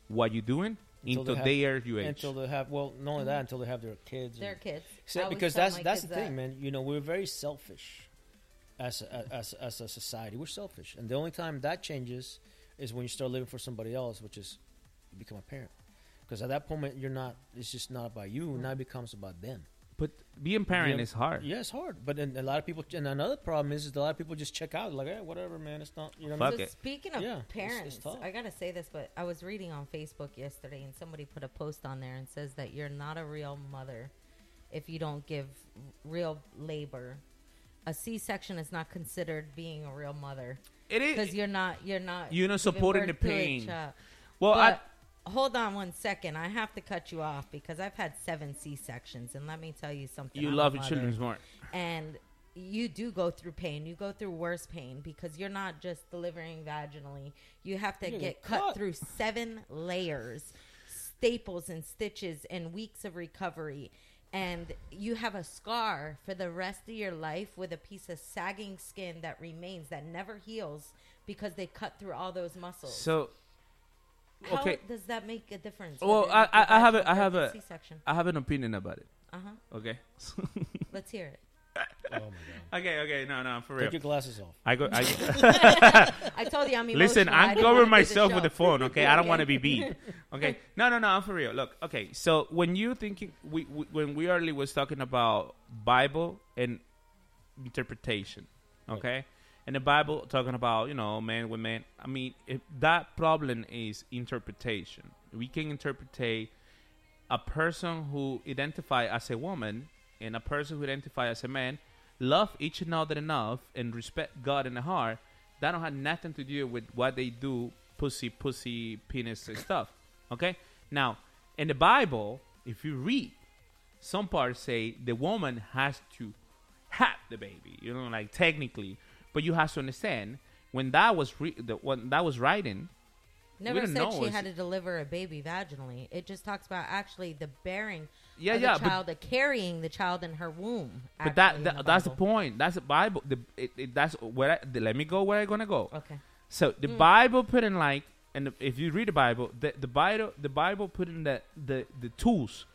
what you're doing until, have- they are your age. Until they have well, not only that, until they have their kids. Their and- kids. See, I always because tell that's my that's the kids thing, that. man. You know, we're very selfish as a, as as a society. We're selfish, and the only time that changes is when you start living for somebody else, which is you become a parent. Because at that point, you're not. It's just not about you. Now it becomes about them. But being parent Yeah, is hard. Yeah, it's hard. But then a lot of people, and another problem is, is a lot of people just check out. Like, hey, whatever, man. It's not. You know. what I Fuck mean? So speaking of Yeah, it's- it's parents. I gotta say this, but I was reading on Facebook yesterday, and somebody put a post on there and says that you're not a real mother if you don't give real labor. A C-section is not considered being a real mother. It is- because you're not. You're not. You're not supporting the pain. child. Well, I- But hold on one second. I have to cut you off because I've had seven C-sections, and let me tell you something. You I'm love your mother. children more. and you do go through pain. You go through worse pain because you're not just delivering vaginally. You have to You get get cut cut. through seven layers, staples and stitches, and weeks of recovery. and you have a scar for the rest of your life with a piece of sagging skin that remains that never heals because they cut through all those muscles. So, How okay. does that make a difference? Well, whether I, you I, I have a, I have a, C-section? I have an opinion about it. Uh-huh. Okay. *laughs* Let's hear it. Oh my god. okay, okay, no, no, for real. Take your glasses off. I go. I, *laughs* *laughs* I told you I'm Listen, emotional. I I'm covering wanna do the myself with the phone. Okay, I don't want to be beat. Okay, no, no, no, I'm for real. Look, okay, so when you thinking, we, we when we early was talking about Bible and interpretation, okay, and the Bible talking about you know man man. I mean, if that problem is interpretation, we can interpret a person who identify as a woman and a person who identify as a man love each other enough and respect God in the heart, that don't have nothing to do with what they do, pussy, pussy, penis and stuff. Okay? Now, in the Bible, if you read, some parts say the woman has to have the baby, you know, like technically. But you have to understand when that was re- the, when that was writing, Never said she had to deliver a baby vaginally. It just talks about actually the bearing Yeah, of yeah, the but- child, the carrying the child in her womb. But that, that the that's the point. That's the Bible. The, it, it, that's where I, the, let me go where I'm gonna go. Okay. So the Mm. Bible put in like, and the, if you read the Bible, the, the Bible the Bible put in the, the the tools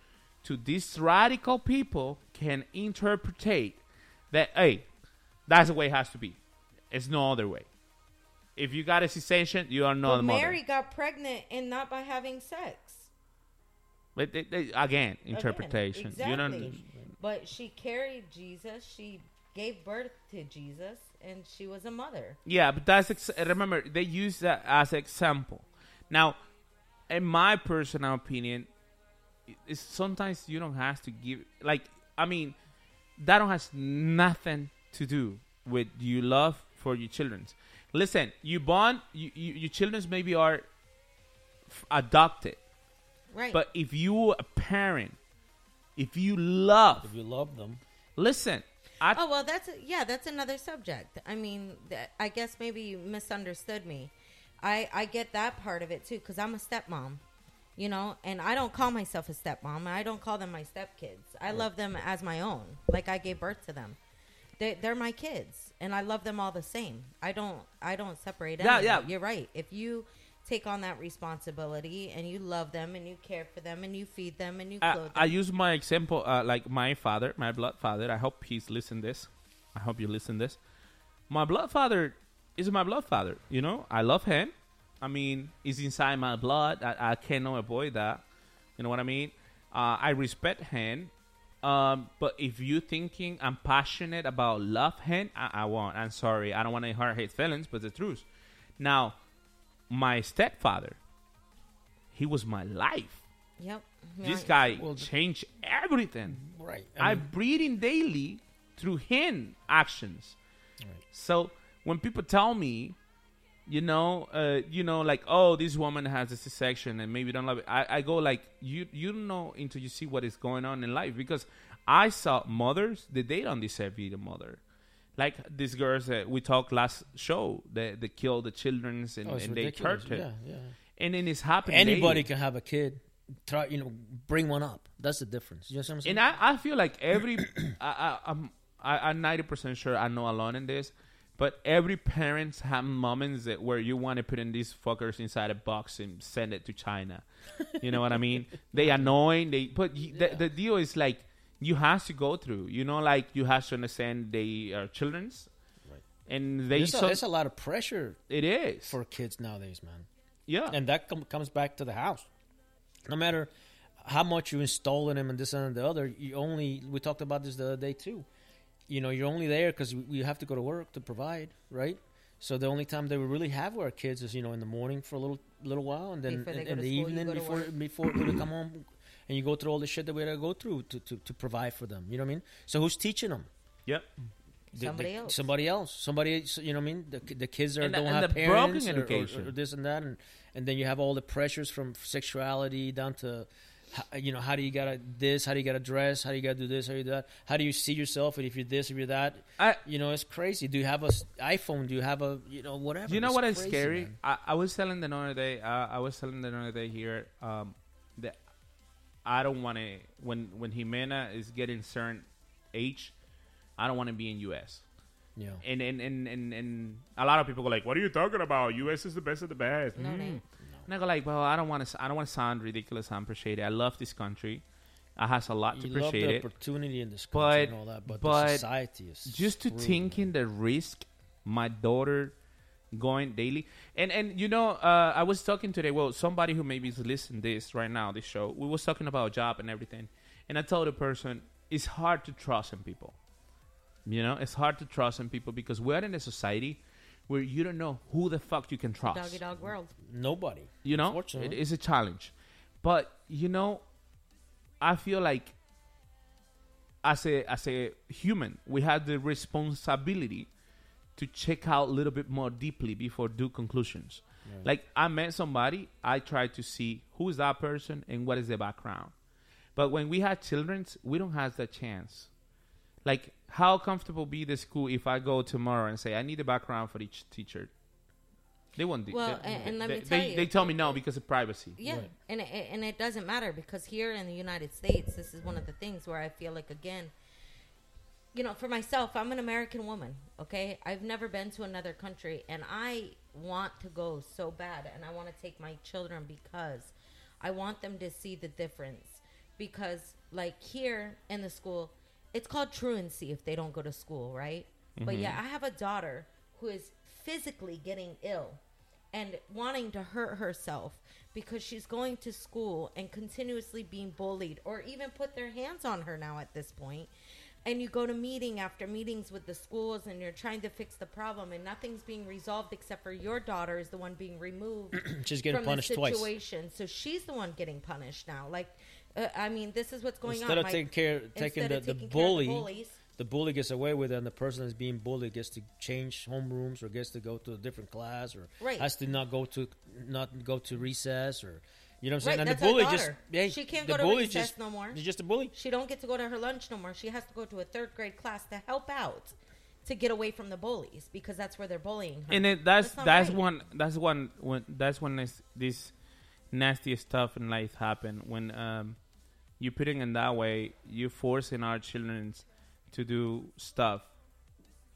to these radical people can interpretate that hey, that's the way it has to be. It's no other way. If you got a C-section, you are not But the mother. Mary got pregnant and not by having sex. But they- they- again, Again, interpretation. exactly. You don't. But she carried Jesus. She gave birth to Jesus, and she was a mother. Yeah, but that's ex- remember they use that as example. Now, in my personal opinion, it's sometimes you don't have to give like I mean that don't has nothing to do with you love for your children. Listen, you born you, you, your children maybe are f- adopted, Right. But if you a parent, if you love, If you love them, listen. I, oh well, that's a, yeah, that's another subject. I mean, th- I guess maybe you misunderstood me. I I get that part of it too because I'm a stepmom, you know, and I don't call myself a stepmom. I don't call them my stepkids. I love them as my own, like I gave birth to them. They they're my kids, and I love them all the same. I don't I don't separate. Yeah, yeah. You're right. If you take on that responsibility and you love them and you care for them and you feed them and you I, them, I use my example, uh, like my father, my blood father. I hope he's listen this. I hope you listen this. My blood father is my blood father. You know, I love him. I mean, he's inside my blood. I, I cannot avoid that. You know what I mean? Uh, I respect him. Um, but if you thinking I'm passionate about love him, I, I won't. I'm sorry. I don't want to hurt his feelings, but the truth. Now, my stepfather, he was my life. Yep. This Right. guy Well, changed everything. Right. I I mean- breathing daily through him actions. Right. So when people tell me, you know, uh, you know, like, oh, this woman has a C-section and maybe don't love it, I, I go like, you you don't know until you see what is going on in life because I saw mothers that they don't deserve being a mother. Like these girls that we talked last show that they kill the childrens and, Oh, and they hurt it. Yeah, yeah. And then it's happening. anybody daily. can have a kid. Try, you know, bring one up. That's the difference. You know what I'm saying? And I, I feel like every *coughs* I, I, I'm I, I'm ninety percent sure I know alone in this, but every parents have moments that where you want to put in these fuckers inside a box and send it to China. You know what I mean? *laughs* They annoying. They but y the, the deal is like you have to go through. You know, like you have to understand they are childrens, right? And they It's a, so- it's a lot of pressure. It is for kids nowadays, man. Yeah, and that com- comes back to the house. No matter how much you install in them and this and the other, you only. We talked about this the other day too. You know, you're only there because we have to go to work to provide, right? So the only time that we really have with our kids is you know in the morning for a little little while, and then in, in the school, evening go to before before they come home, and you go through all the shit that we had to go through to, to, to provide for them. You know what I mean? So who's teaching them? Yep. The- Somebody the- else. Somebody else. Somebody. You know what I mean? The, the kids are, And the- don't and have the broken parents or- or- education. Or, this and that, and and then you have all the pressures from sexuality down to, ho- you know, how do you gotta this? How do you gotta dress? How do you gotta do this? How do you do that? How do you see yourself? And if you're this, if you're that, I, you know, it's crazy. Do you have a iPhone? Do you have a, you know, whatever? Do you know It's what is crazy, scary? I, I was telling the other day. Uh, I was telling the other day here um, that I don't want to when when Jimena is getting certain age, I don't want to be in U.S. Yeah. And and, and and and a lot of people go like, "What are you talking about? U.S. is the best of the best." No, it Mm. ain't. And I go like, "Well, I don't want to. I don't want to sound ridiculous. I appreciate it. I love this country. I has a lot to You love appreciate the it. opportunity in this but and all that, but the society is just to thinking the risk my daughter going daily and and you know uh, i was talking today well somebody who maybe is listening this right now this show we was talking about job and everything and i told the person it's hard to trust in people you know it's hard to trust in people because we're in a society where you don't know who the fuck you can trust. Doggy dog world. Nobody. you know? It is a challenge. But you know i feel like as a as a human we have the responsibility to check out a little bit more deeply before do conclusions. Right. like i met somebody i try to see who is that person and what is their background. But when we have children we don't have that chance. Like how comfortable be the school if i go tomorrow and say i need a background for each teacher they won't do Well, they, and- and let they, me tell they, you- they tell me no because of privacy Yeah, and it, and it doesn't matter because here in the United States, this is one of the things where I feel like again, you know, for myself, I'm an American woman. Okay, I've never been to another country, and I want to go so bad, and I want to take my children because I want them to see the difference. Because like here in the school, it's called truancy if they don't go to school, right? But Mhm. yeah, I have a daughter who is physically getting ill and wanting to hurt herself because she's going to school and continuously being bullied or even put their hands on her now at this point and you go to meeting after meetings with the schools and you're trying to fix the problem and nothing's being resolved except for your daughter is the one being removed *clears throat* She's getting from punished the twice. situation so she's the one getting punished now like uh, i mean this is what's going on. Instead on of My- taking care, instead taking the, of the taking care of bully, the bully gets away with it, and the person that's being bullied gets to change homerooms or gets to go to a different class or Right. has to not go to not go to recess or you know what I'm Right, saying. and that's the our bully just daughter. yeah, she can't the go to bully recess just, no more. He's just a bully. She don't get to go to her lunch no more. She has to go to a third grade class to help out to get away from the bullies because that's where they're bullying her. and it, that's not that's right. one that's one when that's when this, this nasty stuff in life happen when um you putting in that way you forcing our children to do stuff.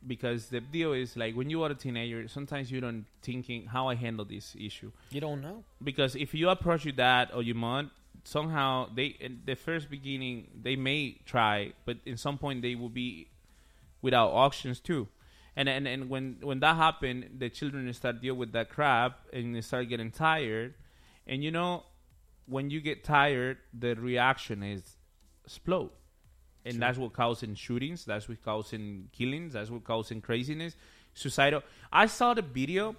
Because the deal is like when you are a teenager sometimes you don't thinking how i handle this issue. You don't know. because if you approach your dad or your mom somehow they in the first beginning they may try but in some point they will be without options too. And and, and when when that happen the children start deal with that crap and they start getting tired. And you know when you get tired the reaction is explode and Sure. that's what causing shootings that's what causing killings that's what causing craziness suicidal i saw the video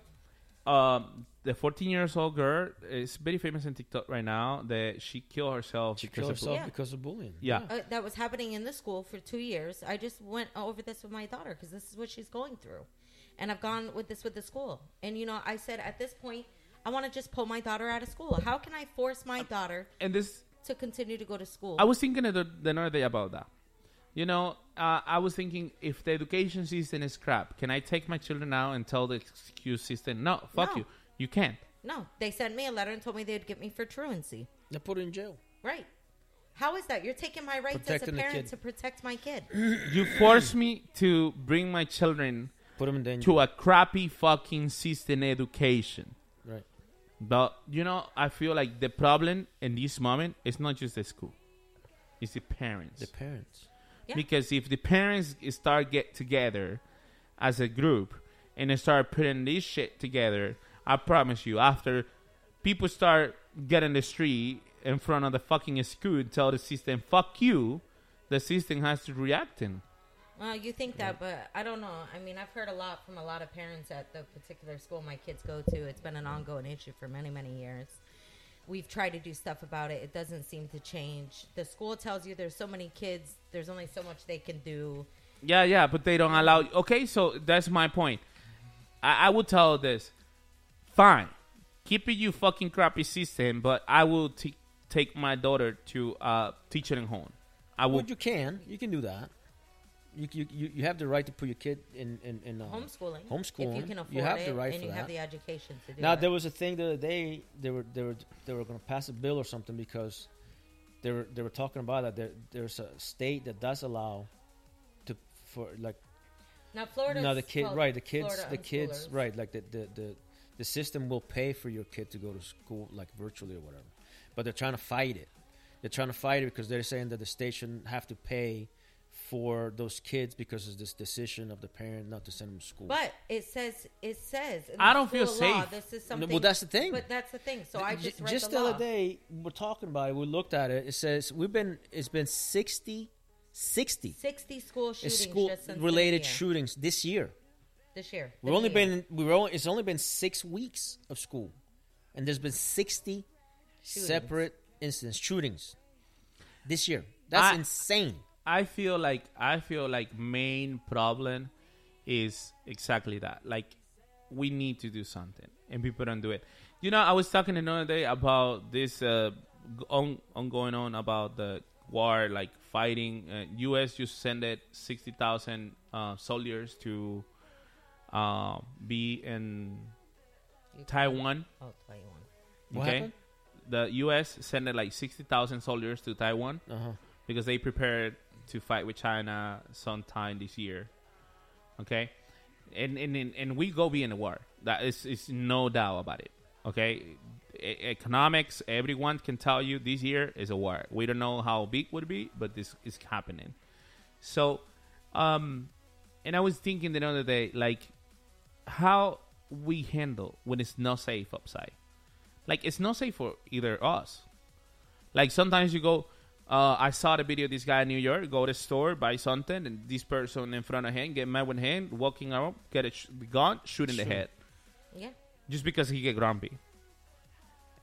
um, the 14 years old girl is very famous on tiktok right now that she killed herself She because killed of herself Yeah. because of bullying. yeah, Uh, that was happening in the school for two years. I just went over this with my daughter because this is what she's going through, and I've gone with this with the school. And you know, I said at this point, I want to just pull my daughter out of school. How can I force my daughter and this to continue to go to school? I was thinking the, the other day about that. You know, uh, I was thinking if the education system is crap, can I take my children out and tell the excuse system, no, fuck No. you, you can't. no. They sent me a letter and told me they'd get me for truancy. They put her in jail. Right. How is that? You're taking my rights Protecting as a parent to protect my kid. *clears throat* You force me to bring my children Put them in danger. to a crappy fucking system education. Right. But you know, I feel like the problem in this moment is not just the school; it's the parents. The parents. Yeah. Because if the parents start get together as a group and they start putting this shit together, I promise you, after people start getting the street in front of the fucking school and tell the system "fuck you," the system has to react in. Well, you think that, but I don't know. I mean, I've heard a lot from a lot of parents at the particular school my kids go to. It's been an ongoing issue for many, many years. We've tried to do stuff about it. It doesn't seem to change. The school tells you there's so many kids, there's only so much they can do. Yeah, yeah, but they don't allow. Okay, so that's my point. I, I would tell this. Fine, keep it you fucking crappy system, but I will t- take my daughter to uh, teaching home. I will. Well, you can. You can do that. You, you, you have the right to put your kid in in, in uh, Homeschooling. Homeschooling. If you can afford you have it the right and you that. have the education to do now it. there was a thing the other day they were they were they were going to pass a bill or something because they were they were talking about that there, there's a state that does allow to for like Now Florida. no the kid well, right the kids Florida the kids right like the, the the the system will pay for your kid to go to school like virtually or whatever but they're trying to fight it they're trying to fight it because they're saying that the state shouldn't have to pay for those kids because of this decision of the parent not to send them to school But it says it says. I don't feel school law, safe. This is No, something. well, that's the thing. But that's the thing. So I just read just the, the, law. other day we're talking about it we looked at it it says we've been it's been 60 60 Sixty school shootings school just since related new year. shootings this year this year. We've the only new year. been we've only it's only been six weeks of school, and there's been sixty Shootings. separate incidents shootings this year. That's I- insane. I feel like I feel like main problem is exactly that. Like we need to do something, and people don't do it. You know, I was talking another day about this uh, on, on going on about the war, like fighting. Uh, U.S. just sent it sixty thousand uh, soldiers to uh, be in Taiwan. Oh, Taiwan. What okay, happened? the U.S. sent it like sixty thousand soldiers to Taiwan Uh-huh. because they prepared to fight with China sometime this year. Okay, and and and, and we go be in a war. That is is no doubt about it. Okay, E- economics. Everyone can tell you this year is a war. We don't know how big would be, but this is happening. So, um, and I was thinking the other day, like how we handle when it's not safe outside. Like it's not safe for either us. Like sometimes you go, uh, I saw the video of this guy in New York go to the store, buy something, and this person in front of him get mad with him, walking out, get a sh- gun, shoot in the Shoot. head, Yeah. just because he get grumpy.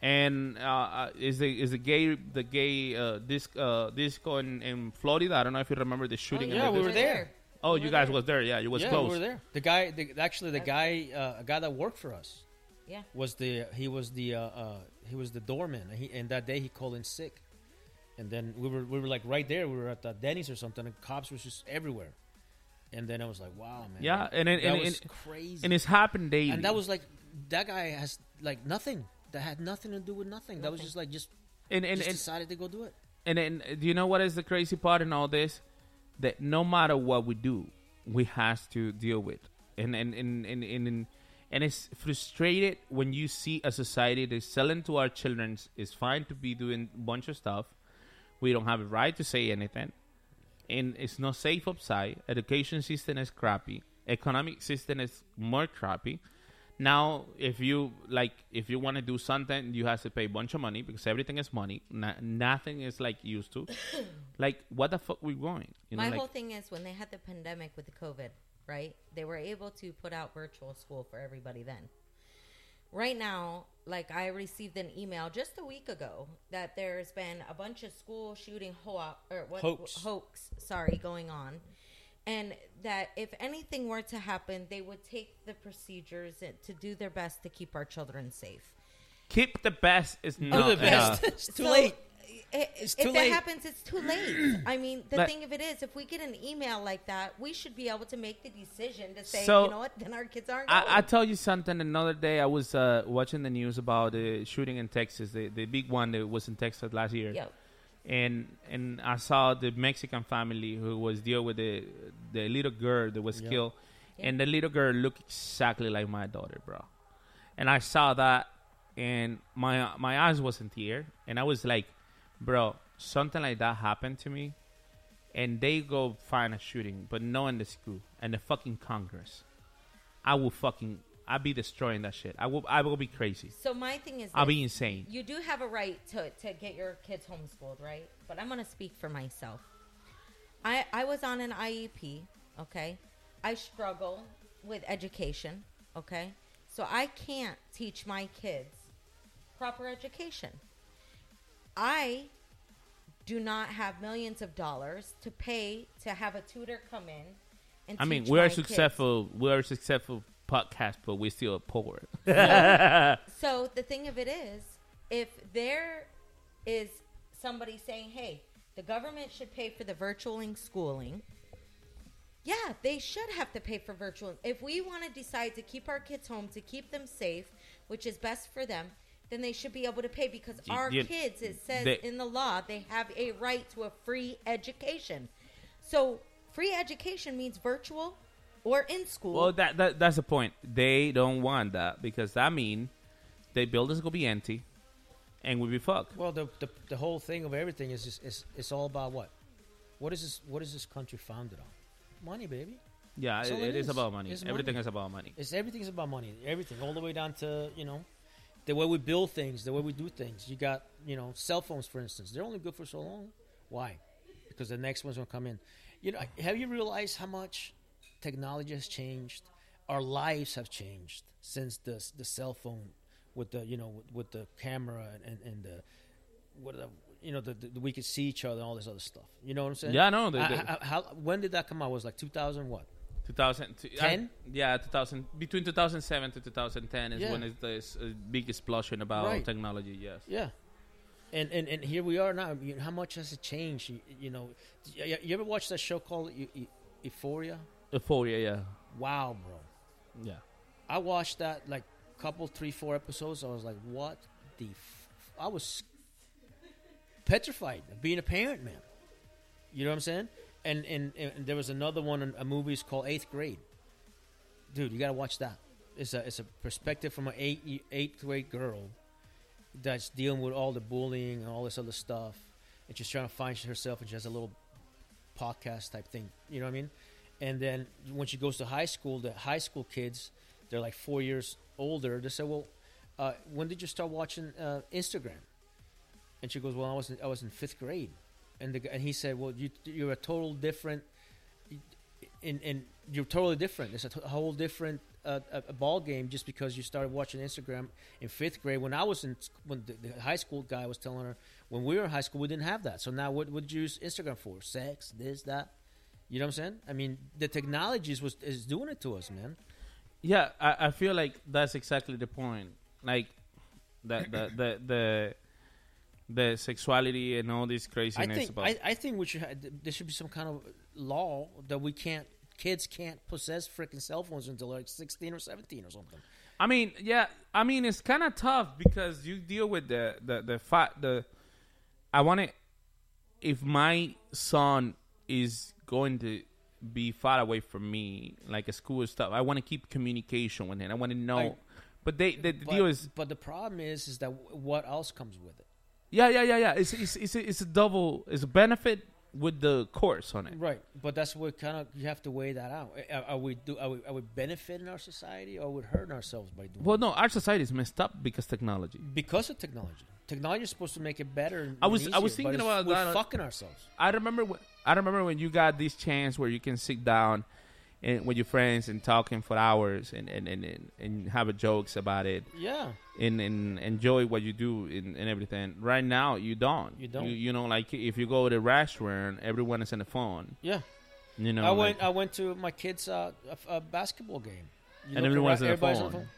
And uh, uh, is the is the gay the gay uh, disc uh, disco in, in Florida? I don't know if you remember the shooting. in yeah, the we were disco. there. Oh, We you were guys there. was there? Yeah, you was yeah, close. we were there. The guy, the, actually, the guy, uh, a guy that worked for us, Yeah. was the he was the uh, uh, he was the doorman. He, and that day he called in sick, and then we were we were like right there. We were at the Denny's or something, and cops was just everywhere. And then I was like, wow, man. Yeah, and it- that and- was and- crazy. and it's happened daily. And that was like that guy has like nothing that had nothing to do with nothing. That was just like just And- and- just and- decided to go do it. And then, do you know what is the crazy part in all this? That no matter what we do, we has to deal with, and and and and and, and, and it's frustrated when you see a society that's selling to our children is fine to be doing a bunch of stuff. We don't have a right to say anything, and it's not safe outside. Education system is crappy. Economic system is more crappy. Now, if you like, if you want to do something, you have to pay a bunch of money because everything is money. No, nothing is like used to. *coughs* like, what the fuck we going? You know, My like, whole thing is when they had the pandemic with the COVID, right? They were able to put out virtual school for everybody then. Right now, like I received an email just a week ago that there's been a bunch of school shooting ho- or what Hoax. hoax, sorry, going on. And that if anything were to happen, they would take the procedures to do their best to keep our children safe. keep the best is not the best. enough. *laughs* It's too So, late. I- It's if too that late. happens, it's too late. *clears throat* I mean, the But- thing of it is, if we get an email like that, we should be able to make the decision to say, So, you know what, then our kids aren't going. I, I tell you something. Another day, I was uh, watching the news about the shooting in Texas, the, the big one that was in Texas last year. Yep. And and I saw the Mexican family who was deal with the the little girl that was Yeah. killed, and the little girl looked exactly like my daughter, bro. And I saw that, and my my eyes was in tear, and I was like, bro, something like that happened to me, and they go find a shooting, but no in the school and the fucking Congress. I will fucking I'll be destroying that shit. I will I will be crazy. So my thing is, I'll this. be insane. You do have a right to, to get your kids homeschooled, right? But I'm going to speak for myself. I I was on an IEP, okay? I struggle with education, okay? So I can't teach my kids proper education. I do not have millions of dollars to pay to have a tutor come in and I mean, we are my kids. successful. We are a successful podcast, but we're still poor. *laughs* So the thing of it is, if there is somebody saying, "Hey, the government should pay for the virtualing schooling," yeah, they should have to pay for virtual. If we want to decide to keep our kids home to keep them safe, which is best for them, then they should be able to pay because You- our you- kids, it says they- in the law, they have a right to a free education. So free education means virtual or in school. Well, that, that that's the point. They don't want that because that mean their buildings gonna be empty, and we be fucked. Well, the, the the whole thing of everything is just, is it's all about what? What is this? What is this country founded on? Money, baby. Yeah, it, all it is about money. It's Everything money. is about money. It's everything is about money. Everything, all the way down to you know, the way we build things, the way we do things. You got you know, cell phones, for instance. They're only good for so long. Why? Because the next one's gonna come in. You know, have you realized how much technology has changed? Our lives have changed since the the cell phone with the you know with, with the camera and, and, the what the, you know the, the, we could see each other and all this other stuff. You know what I'm saying? Yeah, I know, the- I- I- how, when did that come out? It was like 2000 what? 2000 t- Ten? I- yeah, 2000 between 2007 to 2010 is Yeah. when it's the uh, big explosion about Right. technology. Yes. Yeah. And, and and here we are now. How much has it changed? You, you know, you, you ever watch that show called Eu- Euphoria? Euphoria. Yeah. Wow, bro. Yeah. I watched that like couple, three, four episodes. I was like, what the? F-? I was petrified of being a parent, man. You know what I'm saying? And and, and there was another one, a movie is called Eighth Grade. Dude, you gotta watch that. It's a it's a perspective from an eight eighth grade girl that's dealing with all the bullying and all this other stuff, and she's trying to find herself, and she has a little podcast type thing. You know what I mean? And then when she goes to high school, the high school kids, they're like four years older. They say, "Well, uh, when did you start watching uh, Instagram?" And she goes, "Well, I was in, I was in fifth grade." And the, and he said, "Well, you you're a total different, in in you're totally different. It's a whole different uh, a, ball game just because you started watching Instagram in fifth grade. When I was in when the, the high school guy was telling her when we were in high school we didn't have that. So now what would you use Instagram for? Sex, this, that. You know what I'm saying? I mean, the technologies was is doing it to us, man. Yeah, I, I feel like that's exactly the point. Like the the the the, the sexuality and all this I craziness think about. I, I think we should ha- there should be some kind of law that we can't kids can't possess freaking cell phones until like 16 or 17 or something. I mean, yeah, I mean it's kind of tough because you deal with the the the fact the. I want to, if my son is going to be far away from me, like a school stuff, I want to keep communication with him. I want to know. Like- but they the, the But, deal is but the problem is is that what else comes with it? Yeah yeah yeah yeah. It's it's it's a, it's a double. It's a benefit with the course on it. Right, but that's what kind of you have to weigh that out. Are, are we do are we, are we benefiting our society or are we hurting ourselves by doing? Well, no, our society is messed up because technology. Because of technology, technology is supposed to make it better. And, I was and I was thinking about we're that. Uh, fucking ourselves. I remember when I remember when you got this chance where you can sit down and with your friends and talking for hours and and, and, and, have jokes about it. Yeah. And, and enjoy what you do and, and everything. Right now, you don't. You don't. You, you know, like if you go to a restaurant, everyone is on the phone. Yeah. You know, I like- went. I went to my kids' uh, a, a basketball game, You and everyone's around, on the phone.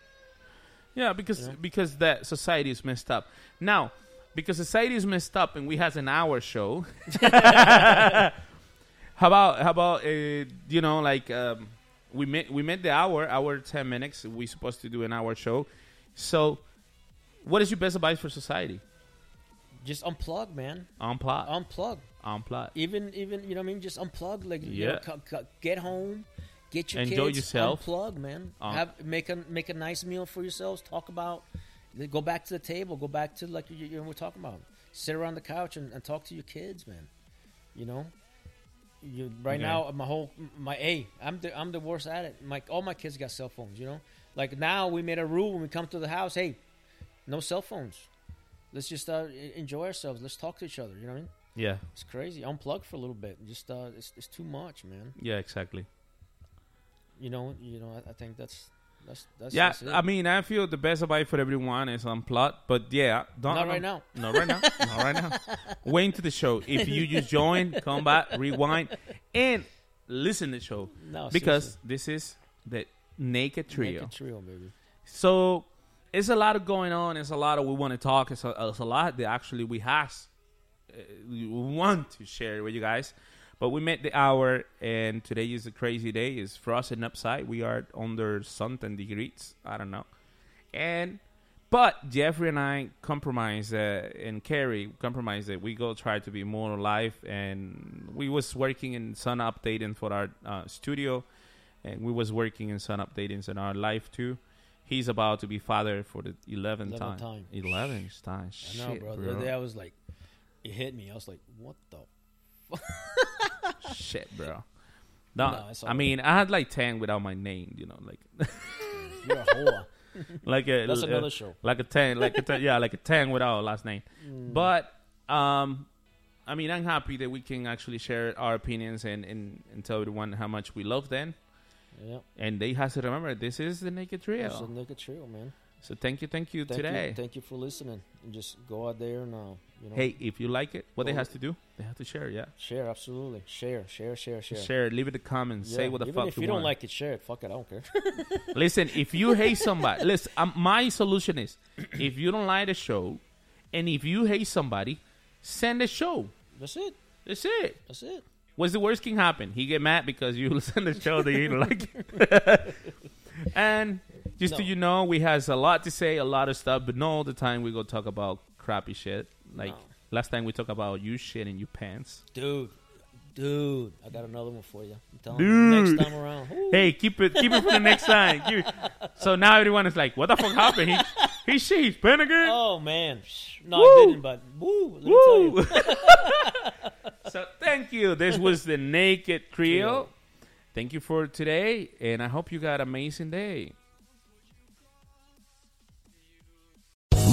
Yeah, because because that society is messed up. Now, because society is messed up and we has an hour show. *laughs* *laughs* how about how about uh, you know like um, we met we met the hour hour ten minutes. We supposed to do an hour show. So, what is your best advice for society? Just unplug, man. Unplug. Unplug. Unplug. Even even you know what I mean. Just unplug. Like you know, Yeah. cu- cu- get home, get your kids. Enjoy kids, yourself. Unplug, man. Uh. Have make a make a nice meal for yourselves. Talk about. Go back to the table. Go back to like you, you know we're talking about. Sit around the couch and, and talk to your kids, man. You know. You right Okay. now my whole my a I'm the I'm the worst at it. My all my kids got cell phones. You know. Like now we made a rule when we come to the house. Hey, no cell phones. Let's just uh, enjoy ourselves. Let's talk to each other. You know what I mean? Yeah. It's crazy. Unplug for a little bit. Just uh, it's, it's too much, man. Yeah, exactly. You know, you know. I, I think that's that's that's. yeah, that's. I mean, I feel the best advice for everyone is unplug. But yeah, don't Not right now. Not right now. *laughs* Not right now. Wait into the show. If you just join, come back, rewind, and listen to the show. No, because seriously. this is the Naked Trio. Naked trio, baby. So it's a lot of going on. It's a lot of we want to talk. It's a, it's a lot that actually we has uh, we want to share with you guys. But we met the hour, and today is a crazy day. It's frosting upside. We are under something degrees. I don't know. And but Jeffrey and I compromised, uh, and Carrie compromised that we go try to be more alive. and we was working in sun updating for our uh, studio, and we was working in sun updatings in our life too. He's about to be father for the eleventh 11th time. time. Eleventh time. I know, Shit, bro. The other day I was like, it hit me. I was like, what the? *laughs* Shit, bro. No, No, I mean I had like ten without my name. You know, like *laughs* You're a whore. *laughs* like a That's uh, another show. Like a ten, like a ten, yeah, like a ten without a last name. Mm. But um, I mean, I'm happy that we can actually share our opinions and and, and tell everyone how much we love them. Yep. And they have to remember this is the Naked Trio. It's a naked trio, man. So thank you, thank you Thank today. You, thank you for listening. And just go out there and, uh, you know. Hey, if you like it, what they has to do, they have to share. Yeah, Share, absolutely. Share, share, share, share. share. Leave it in the comments. Say what the Even fuck if you, you don't want. like it, share it. Fuck it, I don't care. *laughs* *laughs* Listen, if you hate somebody, listen. Um, my solution is, *clears throat* if you don't like the show, and if you hate somebody, send the show. That's it. That's it. That's it. What's the worst can happen? He get mad because you *laughs* listen to the show that you don't like. and just so you know, we has a lot to say, a lot of stuff, but not all the time we go talk about crappy shit. Like No. last time we talk about you shit in your pants. Dude, dude, I got another one for you. I'm telling Dude. you. Next time around. *laughs* Woo. Hey, keep it keep it for the next time. Keep it- So now everyone is like, what the fuck happened? He he shit, he's pen again? Oh, man. No, Woo. I didn't, but woo. Let me tell Woo. you. *laughs* so thank you. This was the Naked. Trio. Thank you for today, and I hope you got an amazing day.